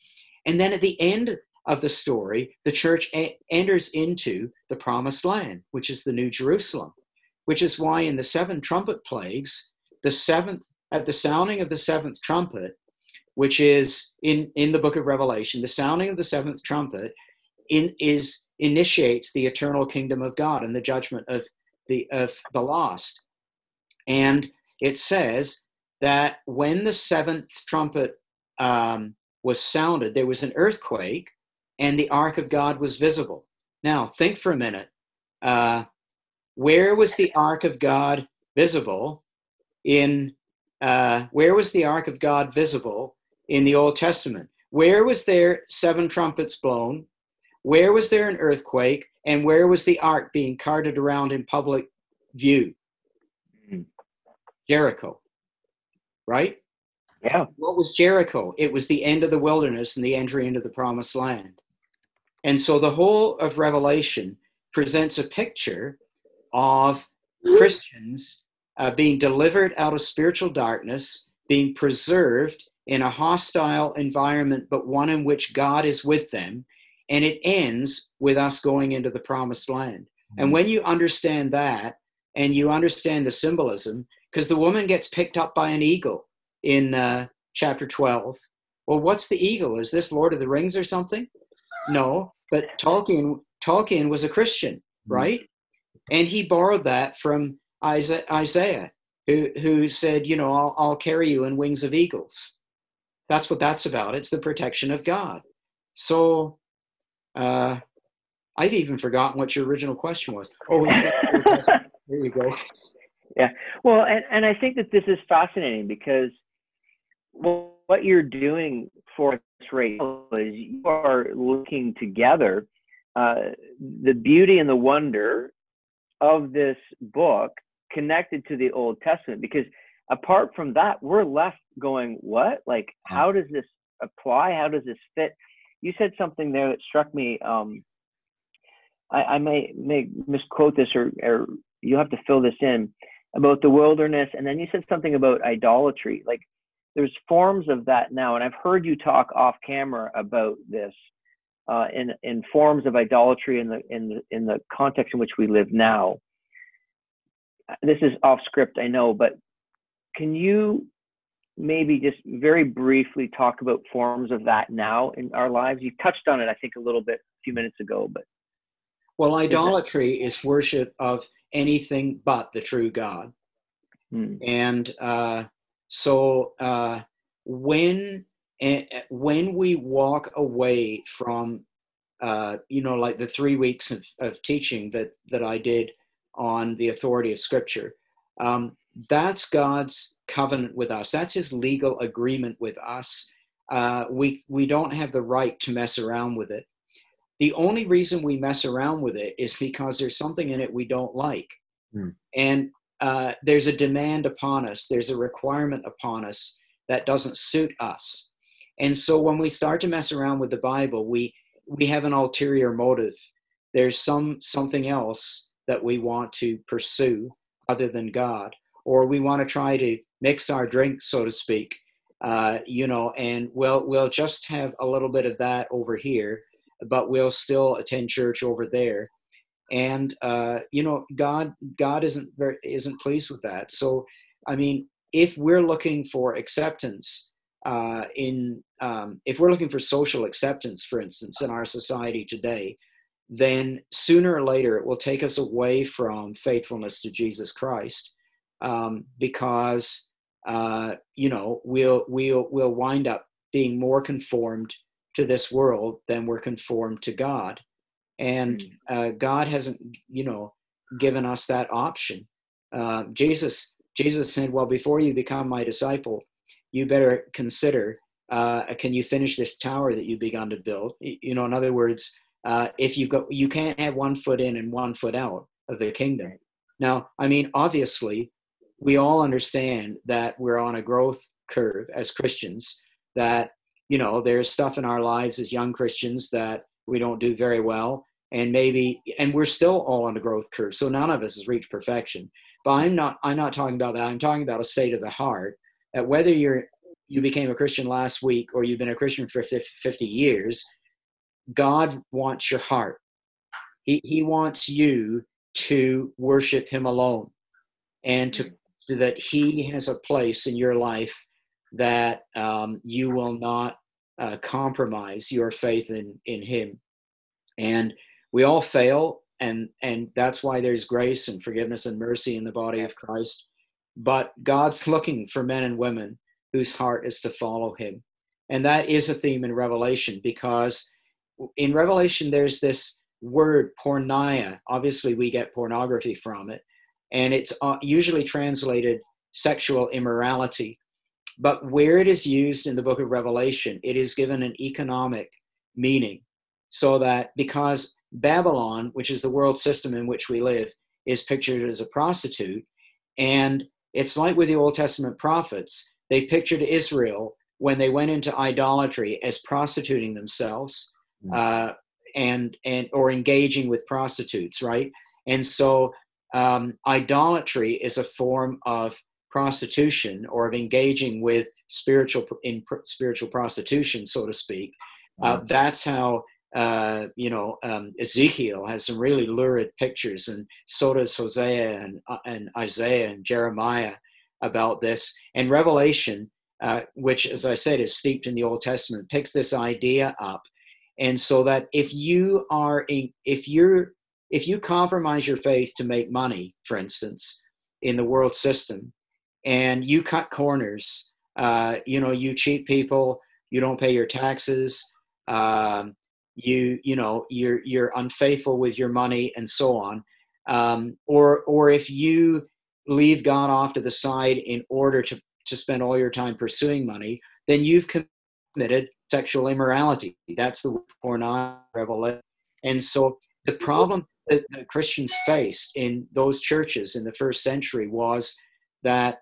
And then at the end of the story, the church a- enters into the promised land, which is the New Jerusalem, which is why in the seven trumpet plagues, the seventh, at the sounding of the seventh trumpet, which is in, in the book of Revelation, the sounding of the seventh trumpet in, is initiates the eternal kingdom of God and the judgment of the of the lost. And it says that when the seventh trumpet um, was sounded, there was an earthquake, and the ark of God was visible. Now, think for a minute. Uh, where was the ark of God visible? In uh, where was the ark of God visible in the Old Testament. Where was there seven trumpets blown? Where was there an earthquake? And where was the ark being carted around in public view? Mm-hmm. Jericho, right? Yeah. What was Jericho? It was the end of the wilderness and the entry into the promised land. And so the whole of Revelation presents a picture of Christians uh, being delivered out of spiritual darkness, being preserved in a hostile environment, but one in which God is with them. And it ends with us going into the promised land. And mm-hmm. when you understand that and you understand the symbolism, because the woman gets picked up by an eagle in uh, chapter 12. Well, what's the eagle? Is this Lord of the Rings or something? No, but Tolkien Tolkien was a Christian, Mm-hmm. right? And he borrowed that from Isaiah, who who said, you know, I'll, I'll carry you in wings of eagles. That's what that's about. It's the protection of God. So, uh, I've even forgotten what your original question was. Oh, there you go. Yeah. Well, and, and I think that this is fascinating because what you're doing for us right now is you are looking together uh, the beauty and the wonder of this book connected to the Old Testament. Because apart from that, we're left going, what? Like, how does this apply? How does this fit? You said something there that struck me. Um, I, I may may misquote this, or, or you have to fill this in about the wilderness, and then you said something about idolatry. Like, there's forms of that now, and I've heard you talk off camera about this uh, in in forms of idolatry in the in the in the context in which we live now. This is off script, I know, but can you maybe just very briefly talk about forms of that now in our lives? You touched on it, I think, a little bit a few minutes ago, but Well, idolatry is worship of anything but the true God. hmm, and uh, so uh, when eh, when we walk away from uh, you know like the three weeks of, of teaching that that I did on the authority of Scripture, um, that's God's covenant with us. That's His legal agreement with us. Uh, we we don't have the right to mess around with it. The only reason we mess around with it is because there's something in it we don't like, Hmm. and uh, there's a demand upon us, there's a requirement upon us that doesn't suit us. And so when we start to mess around with the Bible, we we have an ulterior motive. There's some something else that we want to pursue other than God, or we want to try to mix our drinks, so to speak. Uh, you know, and we'll we'll just have a little bit of that over here, but we'll still attend church over there and uh, you know god god isn't very isn't pleased with that so i mean if we're looking for acceptance uh, in um, if we're looking for social acceptance for instance in our society today then sooner or later it will take us away from faithfulness to jesus christ um, because uh, you know we'll we'll we'll wind up being more conformed to this world than we're conformed to god and uh, God hasn't, you know, given us that option. Uh, Jesus, Jesus said, "Well, before you become my disciple, you better consider: uh, Can you finish this tower that you've begun to build? You know, in other words, uh, if you've got, you can't have one foot in and one foot out of the kingdom. Now, I mean, obviously, we all understand that we're on a growth curve as Christians. That you know, there's stuff in our lives as young Christians that we don't do very well and maybe and we're still all on a growth curve so none of us has reached perfection. But i'm not i'm not talking about that. I'm talking about a state of the heart that whether you're you became a christian last week or you've been a christian for 50 years god wants your heart. He, he wants you to worship him alone and to so that he has a place in your life that um, you will not uh, compromise your faith in in him. And we all fail and and that's why there's grace and forgiveness and mercy in the body of christ. But god's looking for men and women whose heart is to follow him. And that is a theme in revelation because in revelation there's this word porneia. obviously we get pornography from it and it's uh, usually translated sexual immorality but where it is used in the book of revelation it is given an economic meaning so that because Babylon, which is the world system in which we live, is pictured as a prostitute, and it's like with the Old Testament prophets, they pictured Israel when they went into idolatry as prostituting themselves, uh, and and or engaging with prostitutes, right? And so um, idolatry is a form of prostitution or of engaging with spiritual in spiritual prostitution, so to speak. Uh, that's how uh, you know, um, Ezekiel has some really lurid pictures, and so does Hosea and, uh, and Isaiah and Jeremiah about this. And Revelation, uh, which, as I said, is steeped in the Old Testament, picks this idea up. and so that if you are a, if you're if you compromise your faith to make money for instance in the world system and you cut corners uh, you know you cheat people you don't pay your taxes um, you you know you're you're unfaithful with your money and so on um, or or if you leave god off to the side in order to to spend all your time pursuing money then you've committed sexual immorality. That's the pornography and so the problem that the christians faced in those churches in the first century was that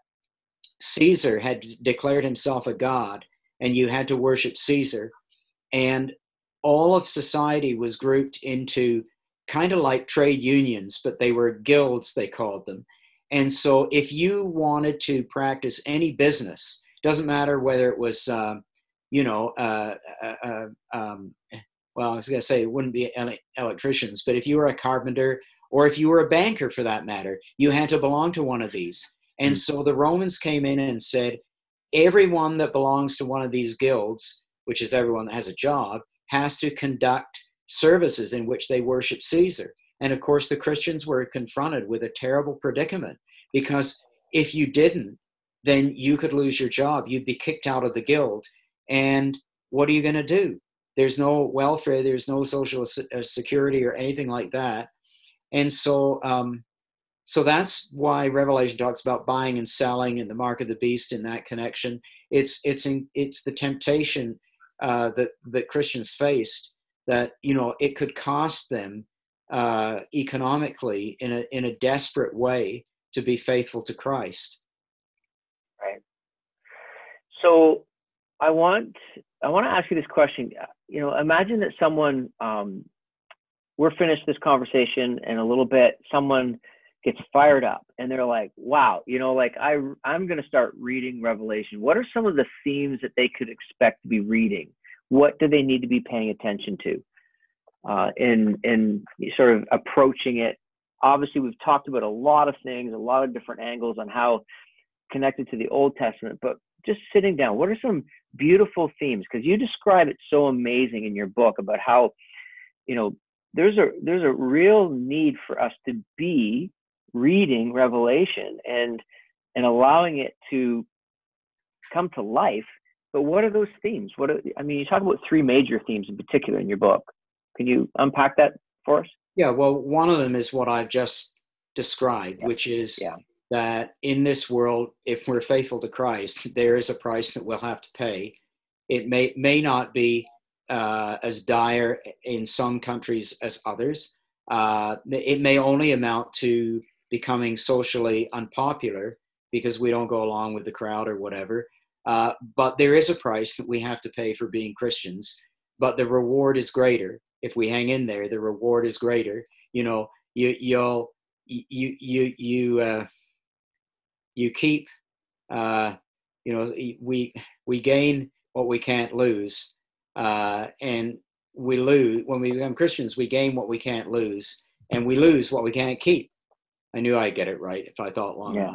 caesar had declared himself a god and you had to worship caesar and all of society was grouped into kind of like trade unions, but they were guilds, they called them. And so if you wanted to practice any business, doesn't matter whether it was, uh, you know, uh, uh, uh um, well, I was going to say it wouldn't be electricians, but if you were a carpenter or if you were a banker for that matter, you had to belong to one of these. And mm-hmm. so the Romans came in and said, everyone that belongs to one of these guilds, which is everyone that has a job, has to conduct services in which they worship Caesar. And of course, the Christians were confronted with a terrible predicament because if you didn't, then you could lose your job. You'd be kicked out of the guild. And what are you going to do? There's no welfare, there's no social uh, security or anything like that. And so, um, so that's why Revelation talks about buying and selling and the mark of the beast in that connection. It's it's in, it's the temptation uh, that that Christians faced that you know it could cost them uh, economically in a in a desperate way to be faithful to Christ. Right. So I want I want to ask you this question. You know, imagine that someone um, we're finished this conversation in a little bit. Someone gets fired up and they're like, "Wow, you know, like I I'm going to start reading Revelation. What are some of the themes that they could expect to be reading? What do they need to be paying attention to uh, in in sort of approaching it? Obviously, we've talked about a lot of things, a lot of different angles on how connected to the Old Testament, but just sitting down, what are some beautiful themes? Because you describe it so amazing in your book about how, you know, there's a there's a real need for us to be reading Revelation and and allowing it to come to life. But what are those themes? What are, I mean, you talk about three major themes in particular in your book. Can you unpack that for us? Yeah, well, one of them is what I've just described, yeah. which is yeah. That in this world, if we're faithful to Christ, there is a price that we'll have to pay. It may may not be uh, as dire in some countries as others. Uh, it may only amount to becoming socially unpopular because we don't go along with the crowd or whatever. Uh, but there is a price that we have to pay for being Christians, but the reward is greater. If we hang in there, the reward is greater. You know, you, you'll, you, you, you, uh, you keep, uh, you know, we, we gain what we can't lose. Uh, and we lose, when we become Christians, we gain what we can't lose and we lose what we can't keep. I knew I'd get it right if I thought long yeah.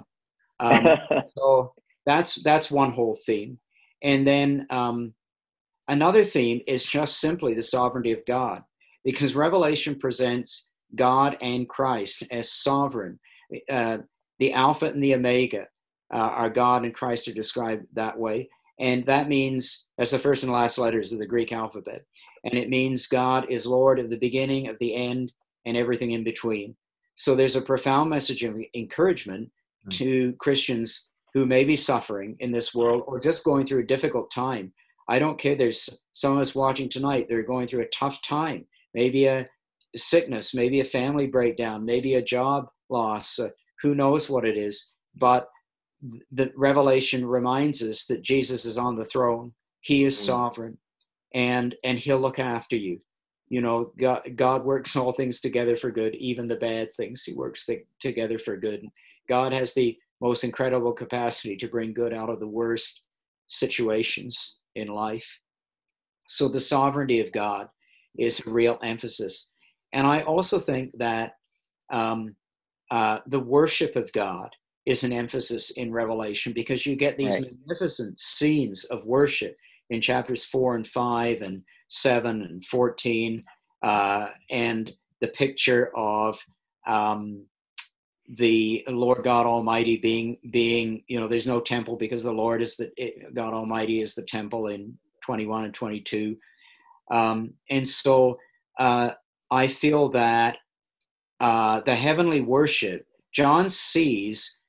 enough. Um, so that's that's one whole theme, and then um, another theme is just simply the sovereignty of God, because Revelation presents God and Christ as sovereign. Uh, the Alpha and the Omega uh, are God and Christ are described that way, and that means that's the first and last letters of the Greek alphabet, and it means God is Lord of the beginning, of the end, and everything in between. So there's a profound message of encouragement mm. to Christians who may be suffering in this world or just going through a difficult time. I don't care. There's some of us watching tonight, they're going through a tough time, maybe a sickness, maybe a family breakdown, maybe a job loss. Uh, who knows what it is? But the revelation reminds us that Jesus is on the throne. He is mm. sovereign and and he'll look after you you know god, god works all things together for good even the bad things he works th- together for good god has the most incredible capacity to bring good out of the worst situations in life so the sovereignty of god is a real emphasis and i also think that um, uh, the worship of god is an emphasis in revelation because you get these right. magnificent scenes of worship in chapters four and five and seven and 14, uh, and the picture of um, the Lord God Almighty being being you know there's no temple because the Lord is the God Almighty is the temple in 21 and 22, um, and so uh, I feel that uh, the heavenly worship John sees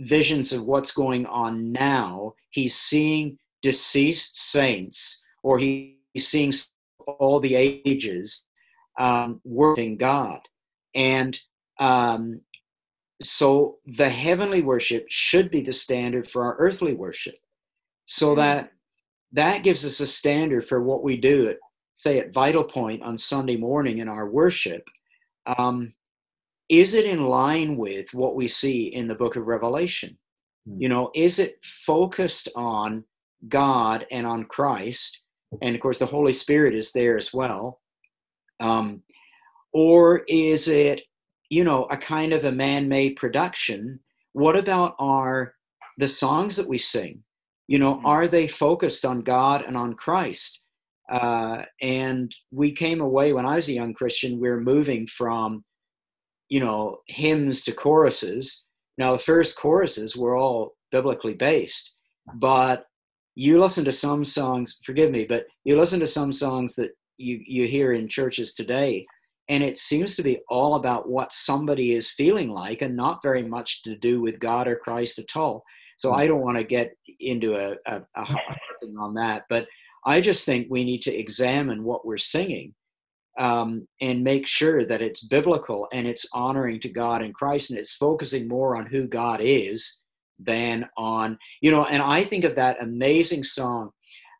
visions of what's going on now. He's seeing deceased saints, or he's seeing all the ages um, working God, and um, so the heavenly worship should be the standard for our earthly worship. So that that gives us a standard for what we do at say at vital point on sunday morning in our worship. Um, is it in line with what we see in the book of revelation? Mm-hmm. you know is it focused on god and on christ? And of course the holy spirit is there as well. Um, or is it you know a kind of a man-made production? What about our the songs that we sing? You know mm-hmm. are they focused on god and on christ? Uh, and we came away when i was a young christian we are moving from you know hymns to choruses. Now the first choruses were all biblically based but you listen to some songs forgive me but you listen to some songs that you you hear in churches today and it seems to be all about what somebody is feeling like and not very much to do with god or christ at all. So hmm. i don't want to get into a, a, a on that but i just think we need to examine what we're singing um, and make sure that it's biblical and it's honoring to god and christ and it's focusing more on who god is than on you know and i think of that amazing song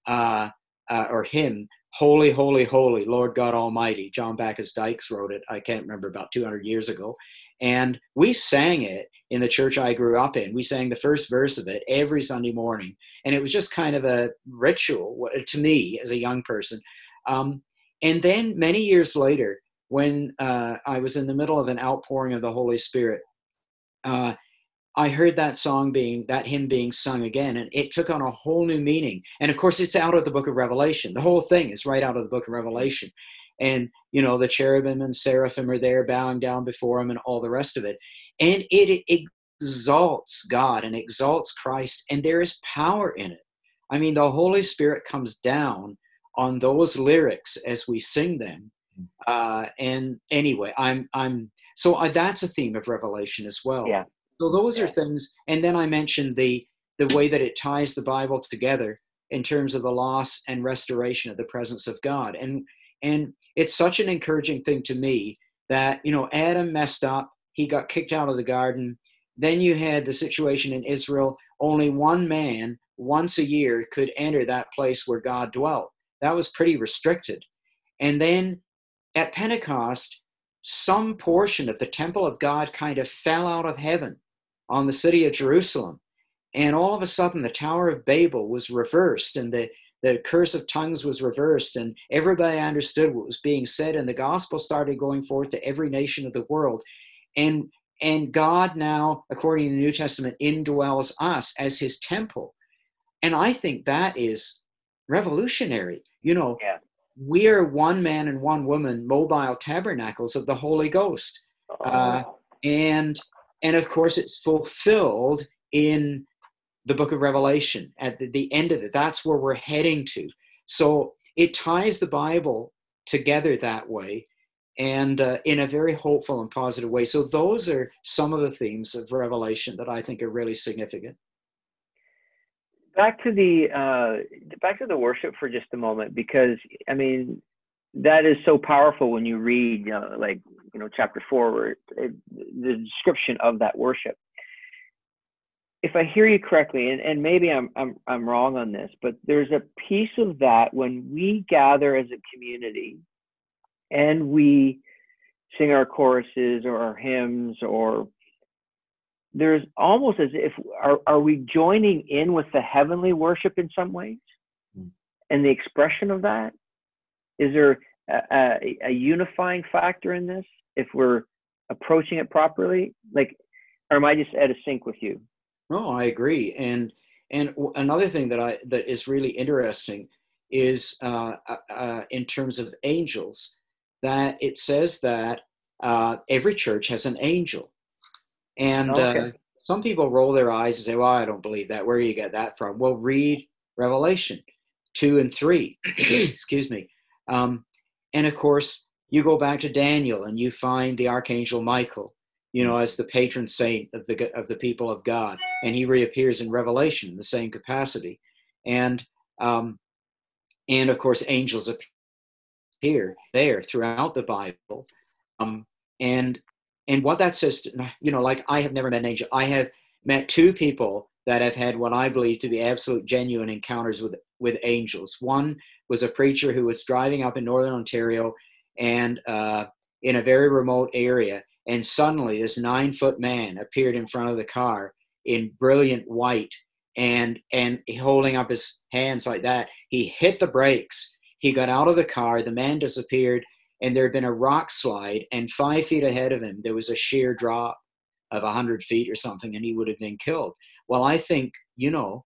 uh, uh, or hymn Holy, holy, holy, Lord God Almighty. John Bacchus Dykes wrote it, I can't remember, about 200 years ago. And we sang it in the church I grew up in. We sang the first verse of it every Sunday morning. And it was just kind of a ritual to me as a young person. Um, and then many years later, when uh, I was in the middle of an outpouring of the Holy Spirit, uh, I heard that song being, that hymn being sung again, and it took on a whole new meaning. And of course, it's out of the book of Revelation. The whole thing is right out of the book of Revelation. And, you know, the cherubim and seraphim are there bowing down before him and all the rest of it. And it, it exalts God and exalts Christ, and there is power in it. I mean, the Holy Spirit comes down on those lyrics as we sing them. Uh, and anyway, I'm, I'm, so I, that's a theme of Revelation as well. Yeah. So those are things. And then I mentioned the the way that it ties the Bible together in terms of the loss and restoration of the presence of God. And and it's such an encouraging thing to me that you know Adam messed up. He got kicked out of the garden. Then you had the situation in Israel. Only one man once a year could enter that place where God dwelt. That was pretty restricted. And then at Pentecost, some portion of the temple of God kind of fell out of heaven on the city of Jerusalem. And all of a sudden, the Tower of Babel was reversed, and the, the curse of tongues was reversed, and everybody understood what was being said, and the gospel started going forth to every nation of the world. And, and God now, according to the New Testament, indwells us as his temple. And I think that is revolutionary. You know, yeah. we are one man and one woman, mobile tabernacles of the Holy Ghost. Oh. Uh, and and of course it's fulfilled in the book of revelation at the, the end of it that's where we're heading to so it ties the bible together that way and uh, in a very hopeful and positive way so those are some of the themes of revelation that i think are really significant back to the uh, back to the worship for just a moment because i mean that is so powerful when you read you know, like you know chapter four it, the description of that worship. If i hear you correctly and, and maybe I'm, I'm i'm wrong on this but there's a piece of that when we gather as a community and we sing our choruses or our hymns or there's almost as if are, are we joining in with the heavenly worship in some ways mm. and the expression of that is there a, a, a, unifying factor in this if we're approaching it properly? Like, or am I just out of sync with you? No, I agree. And and another thing that I that is really interesting is uh, uh, uh, in terms of angels, that it says that uh, every church has an angel. And uh, some people roll their eyes and say, well, I don't believe that. Where do you get that from? Well, read Revelation 2 and 3. Excuse me. Um, and of course, you go back to Daniel and you find the archangel Michael, you know, as the patron saint of the of the people of God, and he reappears in Revelation in the same capacity, and um, and of course, angels appear there throughout the Bible, um, and and what that says, you know, like I have never met an angel. I have met two people that have had what I believe to be absolute genuine encounters with with angels. One was a preacher who was driving up in northern Ontario and uh, in a very remote area, and suddenly this nine foot man appeared in front of the car in brilliant white and and holding up his hands like that. He hit the brakes. He got out of the car. The man disappeared, and there had been a rock slide. And five feet ahead of him, there was a sheer drop of a hundred feet or something, and he would have been killed. Well, I think you know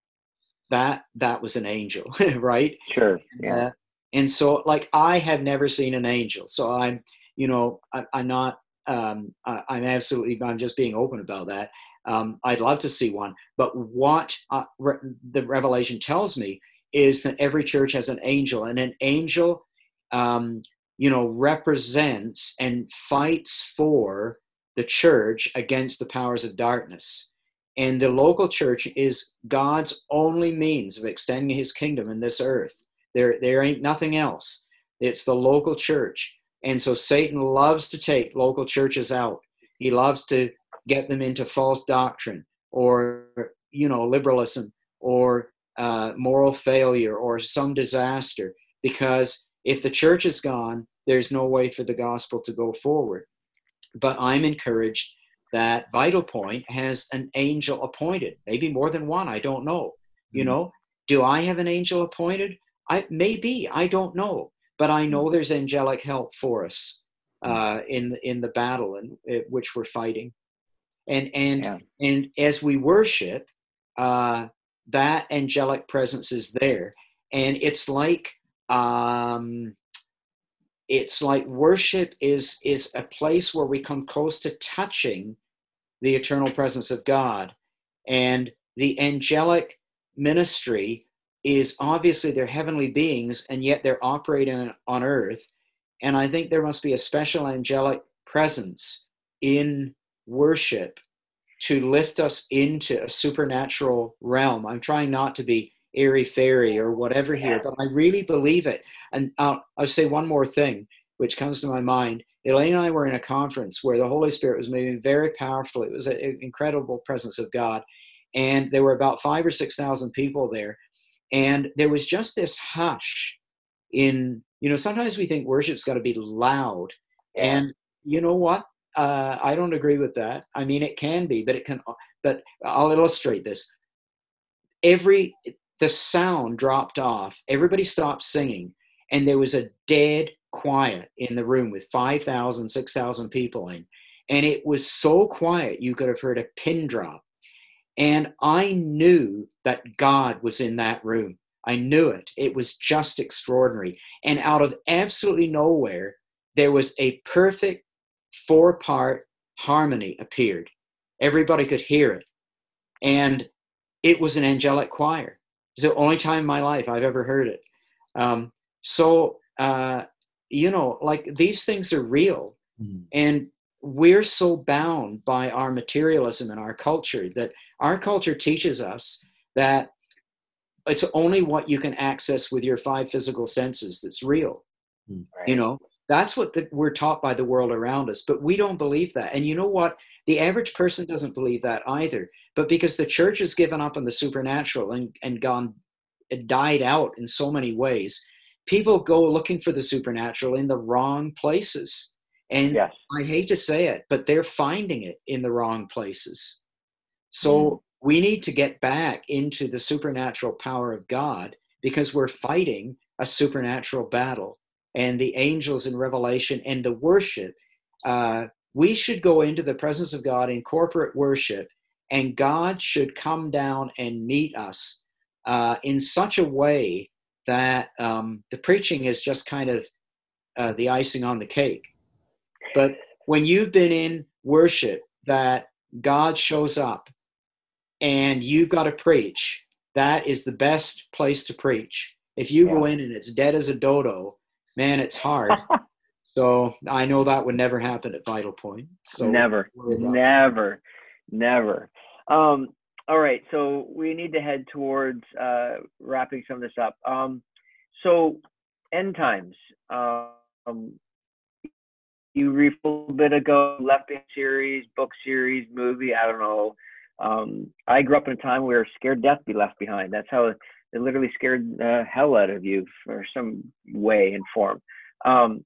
that that was an angel, right? Sure. Yeah. Uh, and so, like, I have never seen an angel, so I'm, you know, I, am not. Um, I, am absolutely. I'm just being open about that. Um, I'd love to see one, but what uh, re- the Revelation tells me is that every church has an angel, and an angel, um, you know, represents and fights for the church against the powers of darkness. And the local church is God's only means of extending his kingdom in this earth. There, there ain't nothing else. It's the local church. And so Satan loves to take local churches out. He loves to get them into false doctrine or, you know, liberalism or uh, moral failure or some disaster. Because if the church is gone, there's no way for the gospel to go forward. But I'm encouraged that Vital Point has an angel appointed, maybe more than one, I don't know. Mm-hmm. You know, do I have an angel appointed? I maybe, I don't know, but I know mm-hmm. there's angelic help for us mm-hmm. uh, in in the battle in, in uh, which we're fighting, and and yeah. and as we worship, uh, that angelic presence is there, and it's like um, it's like worship is is a place where we come close to touching the eternal presence of God. And the angelic ministry is obviously they're heavenly beings, and yet they're operating on earth. And I think there must be a special angelic presence in worship to lift us into a supernatural realm. I'm trying not to be airy fairy or whatever here, but I really believe it. And uh, I'll say one more thing, which comes to my mind. Elaine and I were in a conference where the Holy Spirit was moving very powerfully. It was an incredible presence of God. And there were about five or 6,000 people there. And there was just this hush in, you know, sometimes we think worship's got to be loud. And you know what? Uh, I don't agree with that. I mean, it can be, but it can, but I'll illustrate this. Every, the sound dropped off, everybody stopped singing, and there was a dead quiet in the room with 5,000, 6,000 people in. And it was so quiet, you could have heard a pin drop. And I knew that God was in that room. I knew it. It was just extraordinary. And out of absolutely nowhere, there was a perfect four part harmony appeared. Everybody could hear it. And it was an angelic choir. It's the only time in my life I've ever heard it. Um, so uh, you know like these things are real mm-hmm. and we're so bound by our materialism and our culture that our culture teaches us that it's only what you can access with your five physical senses that's real mm, right. you know that's what the, we're taught by the world around us but we don't believe that and you know what the average person doesn't believe that either but because the church has given up on the supernatural and, and gone died out in so many ways people go looking for the supernatural in the wrong places. And yes. I hate to say it, but they're finding it in the wrong places. So mm. we need to get back into the supernatural power of God because we're fighting a supernatural battle. And the angels in Revelation and the worship, uh, we should go into the presence of God in corporate worship, and God should come down and meet us uh, in such a way that um, the preaching is just kind of uh, the icing on the cake. But when you've been in worship, that God shows up and you've got to preach, that is the best place to preach. If you yeah. go in and it's dead as a dodo, man, it's hard. so I know that would never happen at Vital Point. So never, never, never. Um, all right, so we need to head towards uh, wrapping some of this up. Um, so end times. Um, you read a little bit ago, Left Behind series, book series, movie. I don't know. Um, I grew up in a time where scared death be left behind. That's how it, literally scared the hell out of you for some way and form. Um,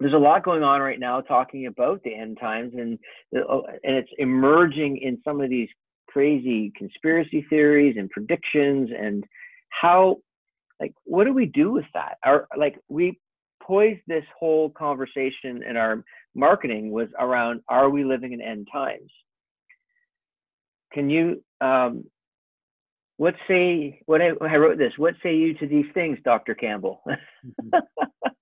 there's a lot going on right now talking about the end times, and uh, and it's emerging in some of these crazy conspiracy theories and predictions and how like what do we do with that? Our like we poised this whole conversation in our marketing was around are we living in end times? Can you um what say what I, I wrote this what say you to these things dr campbell?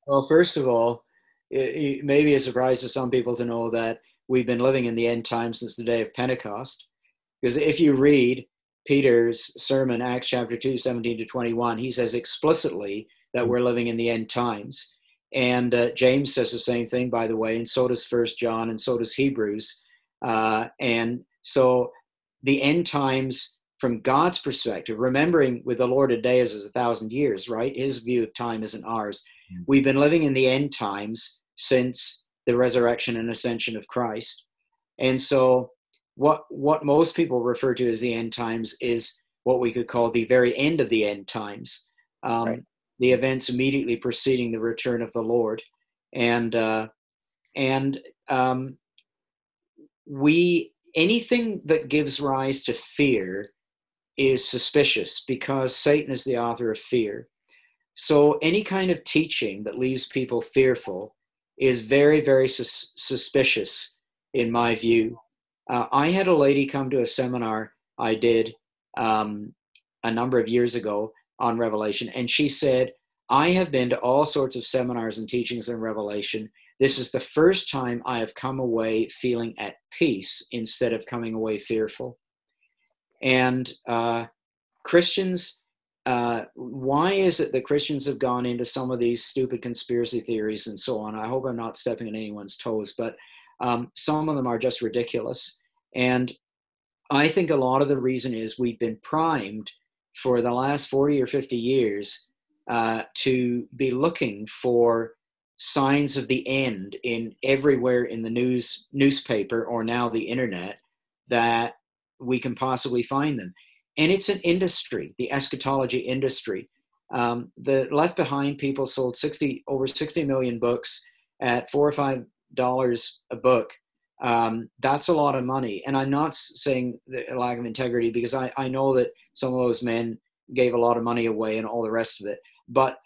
Well first of all it, it may be a surprise to some people to know that we've been living in the end times since the day of pentecost because if you read Peter's sermon, Acts chapter 2, 17 to 21, he says explicitly that we're living in the end times. And uh, James says the same thing, by the way, and so does First John, and so does Hebrews. Uh, and so the end times, from God's perspective, remembering with the Lord a day is a thousand years, right? His view of time isn't ours. Mm-hmm. We've been living in the end times since the resurrection and ascension of Christ. And so what what most people refer to as the end times is what we could call the very end of the end times, um, right. the events immediately preceding the return of the Lord, and uh, and um, we anything that gives rise to fear is suspicious because Satan is the author of fear. So any kind of teaching that leaves people fearful is very very sus- suspicious in my view uh, I had a lady come to a seminar I did um, a number of years ago on Revelation, and she said, I have been to all sorts of seminars and teachings on Revelation. This is the first time I have come away feeling at peace instead of coming away fearful. And uh, Christians, uh, why is it that Christians have gone into some of these stupid conspiracy theories and so on? I hope I'm not stepping on anyone's toes, but um, some of them are just ridiculous. And I think a lot of the reason is we've been primed for the last 40 or 50 years uh, to be looking for signs of the end in everywhere in the news newspaper or now the internet that we can possibly find them and it's an industry the eschatology industry. Um, the left behind people sold 60 over 60 million books at four or five dollars a book. Um, that's a lot of money. And i'm not saying a lack of integrity because I, I know that some of those men gave a lot of money away and all the rest of it. But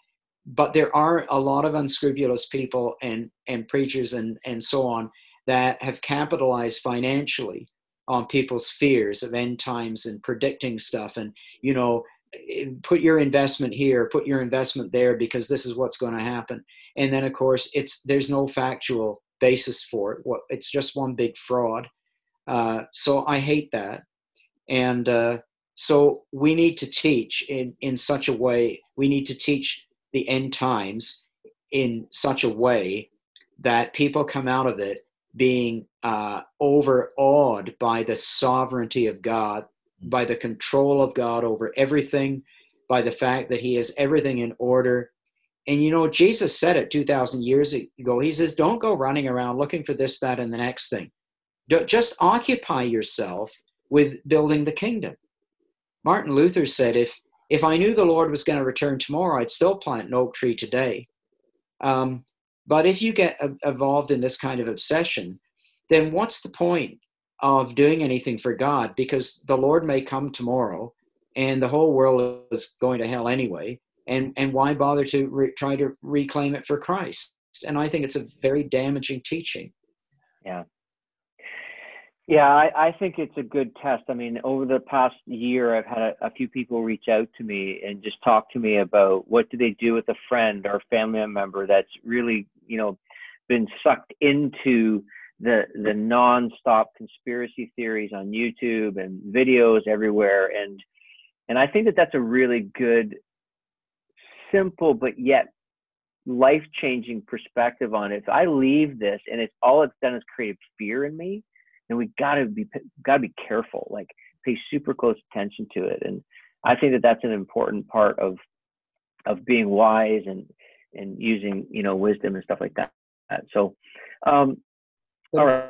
but there are a lot of unscrupulous people and and preachers and and so on that have capitalized financially on people's fears of end times and predicting stuff and you know put your investment here put your investment there because this is what's going to happen and then of course it's there's no factual basis for it. What it's just one big fraud. Uh, so I hate that, and uh, so we need to teach in in such a way. We need to teach the end times in such a way that people come out of it being uh, overawed by the sovereignty of God, by the control of God over everything, by the fact that He has everything in order, and you know, Jesus said it 2,000 years ago. He says, Don't go running around looking for this, that, and the next thing. Don't, just occupy yourself with building the kingdom. Martin Luther said, If, if I knew the Lord was going to return tomorrow, I'd still plant an oak tree today. Um, but if you get involved in this kind of obsession, then what's the point of doing anything for God? Because the Lord may come tomorrow and the whole world is going to hell anyway and and why bother to re- try to reclaim it for Christ? And I think it's a very damaging teaching. Yeah. Yeah, I, I think it's a good test. I mean, over the past year, I've had a, a few people reach out to me and just talk to me about what do they do with a friend or family member that's really, you know, been sucked into the the nonstop conspiracy theories on YouTube and videos everywhere, and and I think that that's a really good, simple but yet life changing perspective on it. If I leave this and it's all it's done is created fear in me, then we gotta be gotta be careful. Like pay super close attention to it, and I think that that's an important part of of being wise and and using you know wisdom and stuff like that. So, um, all right.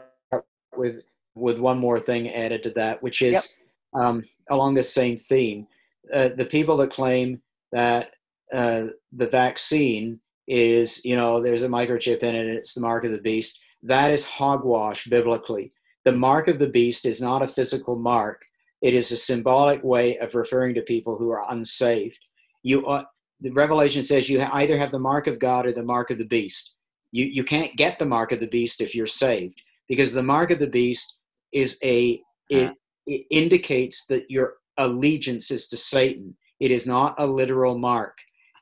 With with one more thing added to that, which is yep. um, along the same theme, uh, the people that claim that uh, the vaccine is, you know, there's a microchip in it, it's the mark of the beast. That is hogwash biblically. The mark of the beast is not a physical mark. It is a symbolic way of referring to people who are unsaved. You, uh, the Revelation says you either have the mark of God or the mark of the beast. You, you can't get the mark of the beast if you're saved because the mark of the beast is a it, it indicates that your allegiance is to Satan. It is not a literal mark.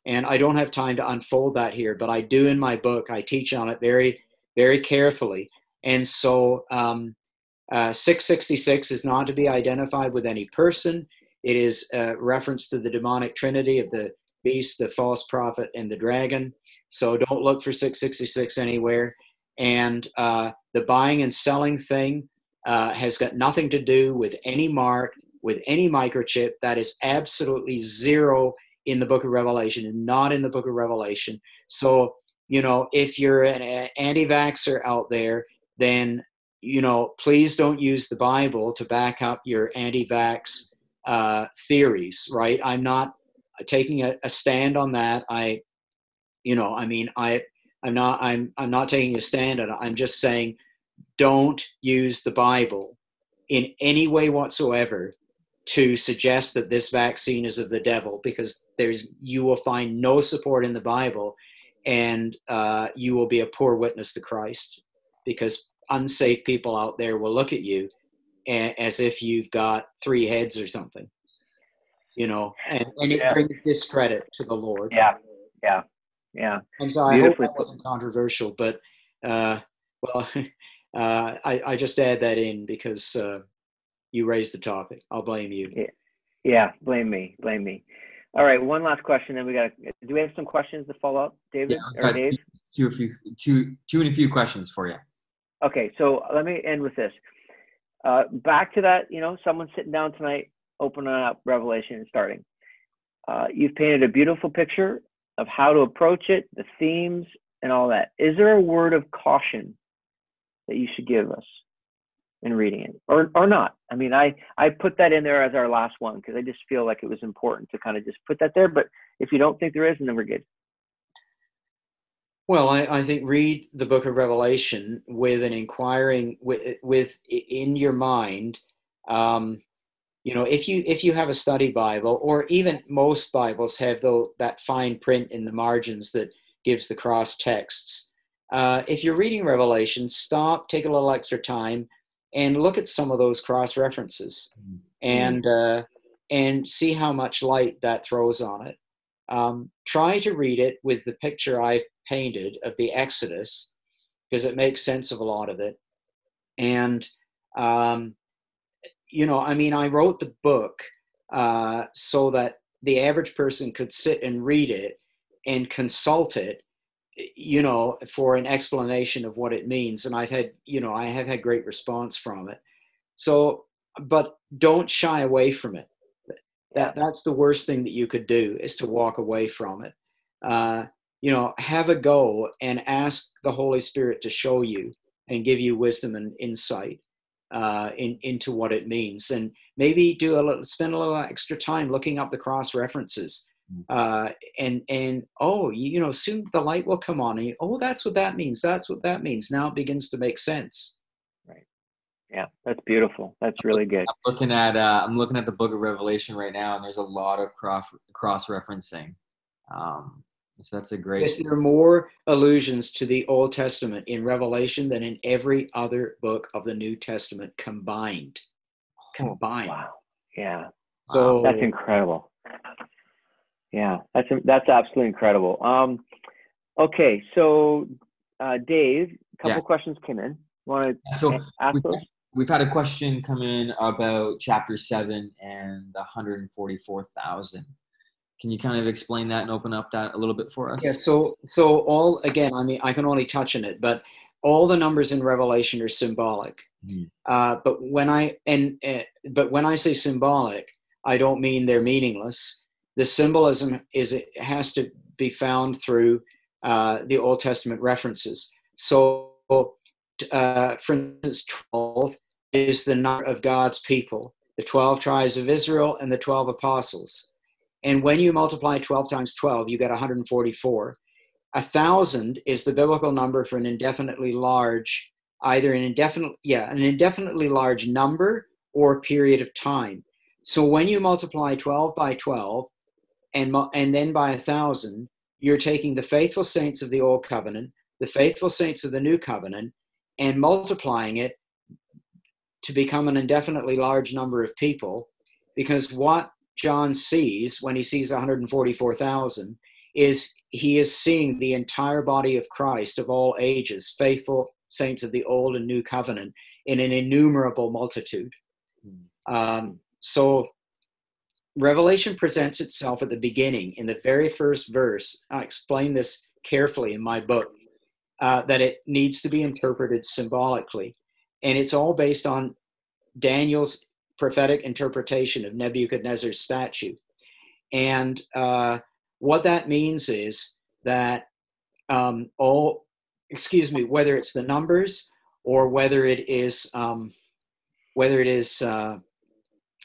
And I don't have time to unfold that here, but I do in my book. I teach on it very, very carefully. And so um, uh, 666 is not to be identified with any person. It is a reference to the demonic trinity of the beast, the false prophet, and the dragon. So don't look for 666 anywhere. And uh, the buying and selling thing uh, has got nothing to do with any mark, with any microchip. That is absolutely zero in the book of Revelation and not in the book of Revelation. So, you know, if you're an anti vaxxer out there, then, you know, please don't use the Bible to back up your anti vax uh, theories, right? I'm not taking a, a stand on that. I, you know, I mean, I, I'm not, I'm, I'm not taking a stand on it. I'm just saying, don't use the Bible in any way whatsoever to suggest that this vaccine is of the devil because there's you will find no support in the bible and uh, you will be a poor witness to christ because unsafe people out there will look at you as if you've got three heads or something you know and, and it yeah. brings discredit to the lord yeah yeah yeah and so i hope that wasn't controversial but uh, well uh, I, I just add that in because uh, you raised the topic. I'll blame you. Yeah, yeah blame me. Blame me. All right, one last question. Then we got. Do we have some questions to follow up, David yeah, or Dave? Two, a few, two, two, and a few questions for you. Okay, so let me end with this. Uh, back to that, you know, someone sitting down tonight, opening up Revelation and starting. Uh, you've painted a beautiful picture of how to approach it, the themes, and all that. Is there a word of caution that you should give us? in reading it or or not i mean i i put that in there as our last one because i just feel like it was important to kind of just put that there but if you don't think there is then we're good well i, I think read the book of revelation with an inquiring with, with in your mind um, you know if you if you have a study bible or even most bibles have though that fine print in the margins that gives the cross texts uh, if you're reading revelation stop take a little extra time and look at some of those cross references mm-hmm. and uh, and see how much light that throws on it. Um, try to read it with the picture I've painted of the Exodus because it makes sense of a lot of it. And um, you know, I mean, I wrote the book uh, so that the average person could sit and read it and consult it you know, for an explanation of what it means. And I've had, you know, I have had great response from it. So, but don't shy away from it. That that's the worst thing that you could do is to walk away from it. Uh, you know, have a go and ask the Holy Spirit to show you and give you wisdom and insight uh, in, into what it means. And maybe do a little, spend a little extra time looking up the cross references uh, and and oh you, you, know soon the light will come on and you, oh that's what that means. That's what that means. Now it begins to make sense. Right. Yeah that's beautiful. That's really good. I'm looking at uh, i'm looking at the book of revelation right now and there's a lot of cross cross referencing um, So that's a great. Yes, there are more allusions to the Old Testament in Revelation than in every other book of the New Testament combined. Combined. Wow. Yeah. So That's incredible. Yeah, that's that's absolutely incredible. Um, okay, so uh, Dave, a couple Yeah. questions came in. Want to So ask we've, those? we've had a question come in about chapter seven and the 144,000. Can you kind of explain that and open up that a little bit for us? Yeah, so so all again, I mean, I can only touch on it, but all the numbers in Revelation are symbolic. Mhm. Uh, but when I and uh, but when I say symbolic, I don't mean they're meaningless. The symbolism is it has to be found through uh, the Old Testament references. So, uh, for instance, twelve is the number of God's people, the twelve tribes of Israel, and the twelve apostles. And when you multiply 12 times 12, you get 144. A thousand is the biblical number for an indefinitely large, either an indefinite, yeah, an indefinitely large number or period of time. So when you multiply 12 by 12 and, and then by a thousand, you're taking the faithful saints of the old covenant, the faithful saints of the new covenant, and multiplying it to become an indefinitely large number of people. Because what John sees when he sees 144,000 is he is seeing the entire body of Christ of all ages, faithful saints of the old and new covenant, in an innumerable multitude. Um, so Revelation presents itself at the beginning in the very first verse. I explain this carefully in my book uh, that it needs to be interpreted symbolically. And it's all based on Daniel's prophetic interpretation of Nebuchadnezzar's statue. And uh, what that means is that um, all, excuse me, whether it's the numbers or whether it is, um, whether it is, uh,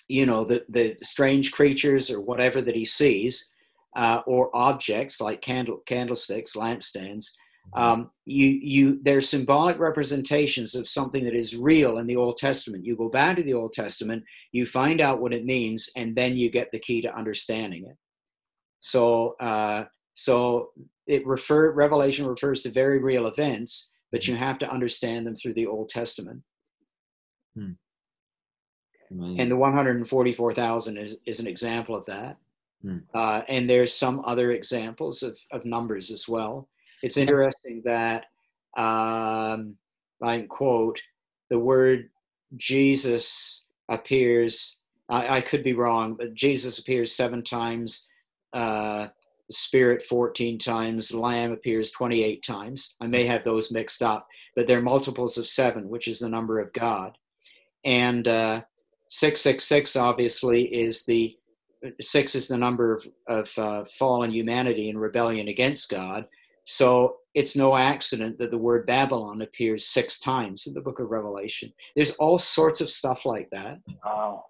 you know, the, the strange creatures or whatever that he sees, uh, or objects like candle, candlesticks, lampstands, um, you you they're symbolic representations of something that is real in the Old Testament. You go back to the Old Testament, you find out what it means, and then you get the key to understanding it. So uh, so it refer Revelation refers to very real events, but you have to understand them through the Old Testament. Amazing. And the 144,000 is, is an example of that. Hmm. Uh, and there's some other examples of, of numbers as well. It's interesting that, um, I quote, the word Jesus appears, I, I could be wrong, but Jesus appears seven times, uh, Spirit 14 times, Lamb appears 28 times. I may have those mixed up, but they're multiples of seven, which is the number of God. And uh, 666 obviously is the six is the number of, of uh, fallen humanity in rebellion against God. So it's no accident that the word Babylon appears six times in the book of Revelation. There's all sorts of stuff like that. Wow.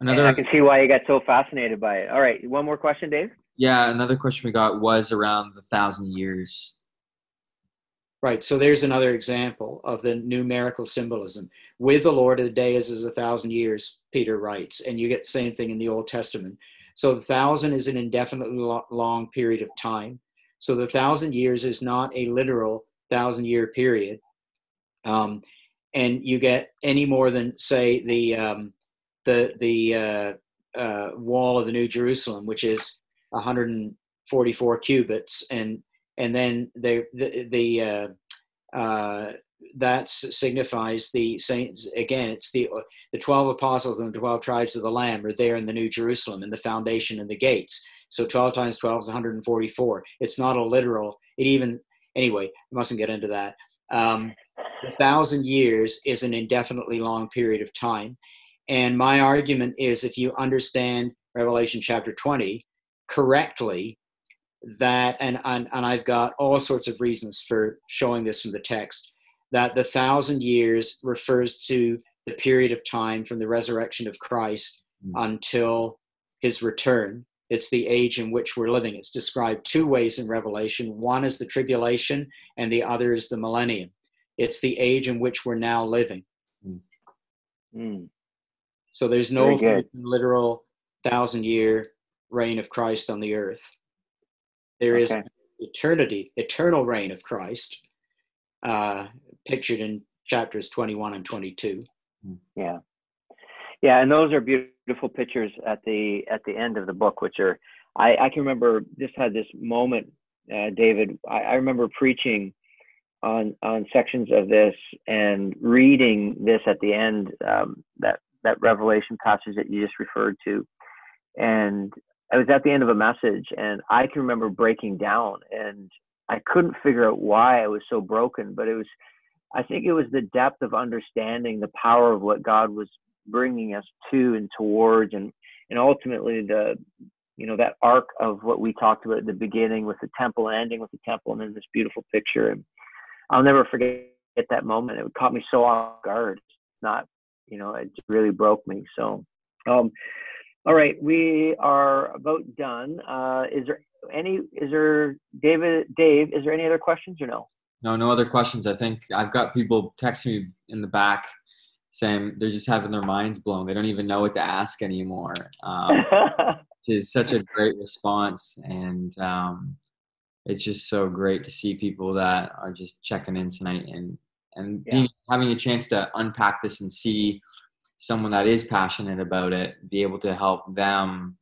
And another I can see why you got so fascinated by it. All right, one more question, Dave. yeah, another question we got was around the thousand years. Right. So there's another example of the numerical symbolism. With the Lord, of the day is as a thousand years, Peter writes, and you get the same thing in the Old Testament. So the thousand is an indefinitely long period of time. So the thousand years is not a literal thousand year period. Um, and you get any more than, say, the um, the the uh, uh, wall of the New Jerusalem, which is 144 cubits, and and then the the, uh, uh, that signifies the saints again. It's the the 12 apostles and the 12 tribes of the Lamb are there in the New Jerusalem in the foundation and the gates. So 12 times 12 is 144. It's not a literal. It even anyway. I mustn't get into that. Um, the thousand years is an indefinitely long period of time. And my argument is if you understand Revelation chapter 20 correctly, that, and, and, and I've got all sorts of reasons for showing this from the text, that the thousand years refers to the period of time from the resurrection of Christ Mm. until his return. It's the age in which we're living. It's described two ways in Revelation one is the tribulation, and the other is the millennium. It's the age in which we're now living. Mm. So there's no literal thousand year reign of Christ on the earth. There is okay. eternity, eternal reign of Christ, uh, pictured in chapters 21 and 22. Yeah, yeah, and those are beautiful pictures at the at the end of the book, which are I, I can remember just had this moment, uh, David. I, I remember preaching on on sections of this and reading this at the end um, that that revelation passage that you just referred to and i was at the end of a message and i can remember breaking down and i couldn't figure out why i was so broken but it was i think it was the depth of understanding the power of what god was bringing us to and towards and and ultimately the you know that arc of what we talked about at the beginning with the temple ending with the temple and then this beautiful picture and I'll never forget that moment. It caught me so off guard. Not, you know, it really broke me. So, um, all right, we are about done. Uh, is there any? Is there David? Dave, is there any other questions or no? No, no other questions. I think I've got people texting me in the back saying they're just having their minds blown. They don't even know what to ask anymore. Um, is such a great response, and um, it's just so great to see people that are just checking in tonight and and yeah. being, having a chance to unpack this and see someone that is passionate about it be able to help them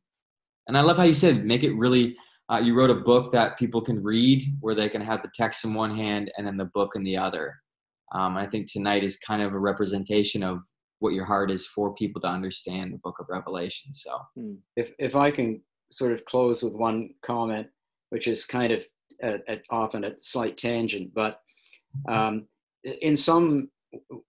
and i love how you said make it really uh, you wrote a book that people can read where they can have the text in one hand and then the book in the other um, i think tonight is kind of a representation of what your heart is for people to understand the book of revelation so hmm. if, if i can sort of close with one comment which is kind of at, at often a slight tangent, but um, in some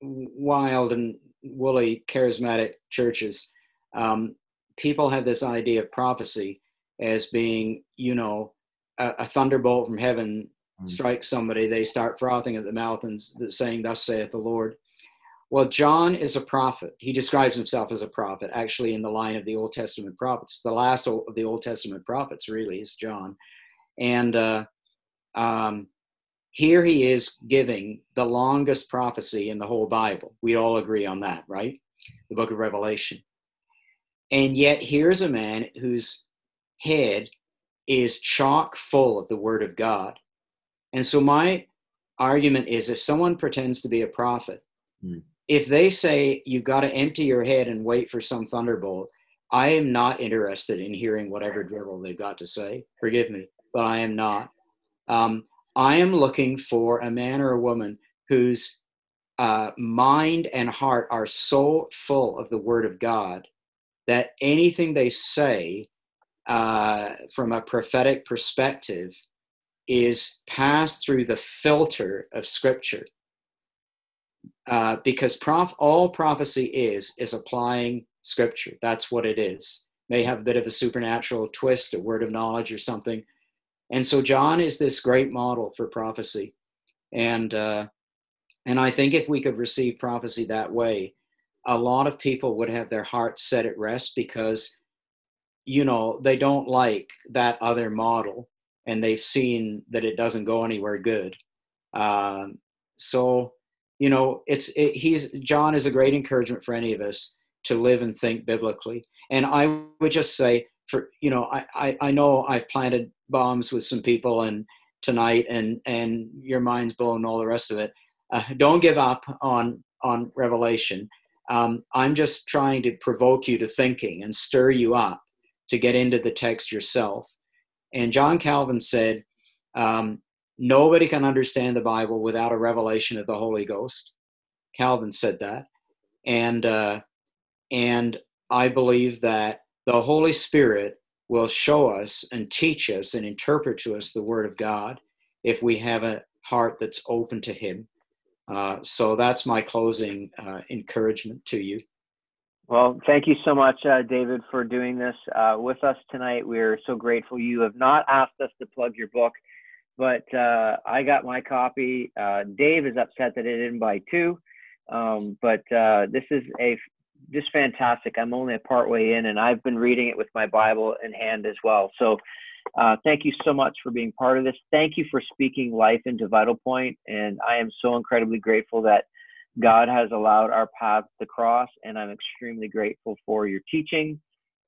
wild and woolly charismatic churches, um, people have this idea of prophecy as being, you know, a, a thunderbolt from heaven mm. strikes somebody, they start frothing at the mouth and saying, "Thus saith the Lord." Well, John is a prophet. He describes himself as a prophet, actually, in the line of the Old Testament prophets. The last of the Old Testament prophets, really, is John. And uh, um, here he is giving the longest prophecy in the whole Bible. We all agree on that, right? The book of Revelation. And yet, here's a man whose head is chock full of the Word of God. And so, my argument is if someone pretends to be a prophet, hmm. if they say you've got to empty your head and wait for some thunderbolt, I am not interested in hearing whatever drivel they've got to say. Forgive me, but I am not. Um, I am looking for a man or a woman whose uh, mind and heart are so full of the Word of God that anything they say uh, from a prophetic perspective is passed through the filter of Scripture. Uh, because prof- all prophecy is is applying Scripture. That's what it is. May have a bit of a supernatural twist, a word of knowledge or something, and so John is this great model for prophecy. And, uh, and I think if we could receive prophecy that way, a lot of people would have their hearts set at rest because, you know, they don't like that other model and they've seen that it doesn't go anywhere good. Um, so, you know, it's it, he's John is a great encouragement for any of us to live and think biblically. And I would just say, for you know, I, I, I know I've planted bombs with some people and tonight and and your mind's blown all the rest of it uh, don't give up on on revelation um, i'm just trying to provoke you to thinking and stir you up to get into the text yourself and john calvin said um, nobody can understand the bible without a revelation of the holy ghost calvin said that and uh, and i believe that the holy spirit will show us and teach us and interpret to us the Word of God if we have a heart that's open to Him. Uh, so that's my closing uh, encouragement to you. Well, thank you so much, uh, David, for doing this uh, with us tonight. We're so grateful. You have not asked us to plug your book, but uh, I got my copy. Uh, Dave is upset that I didn't buy two, um, but this is a just fantastic. I'm only a part way in, and I've been reading it with my Bible in hand as well. So, uh, thank you so much for being part of this. Thank you for speaking life into Vital Point, and I am so incredibly grateful that God has allowed our paths to cross, and I'm extremely grateful for your teaching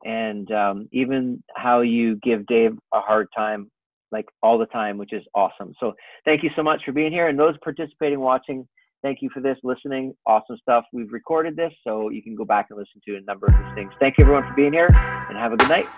and um, even how you give Dave a hard time like all the time, which is awesome. So thank you so much for being here. And those participating, watching, thank you for this, listening. Awesome stuff. We've recorded this, so you can go back and listen to a number of these things. Thank you everyone for being here, and have a good night.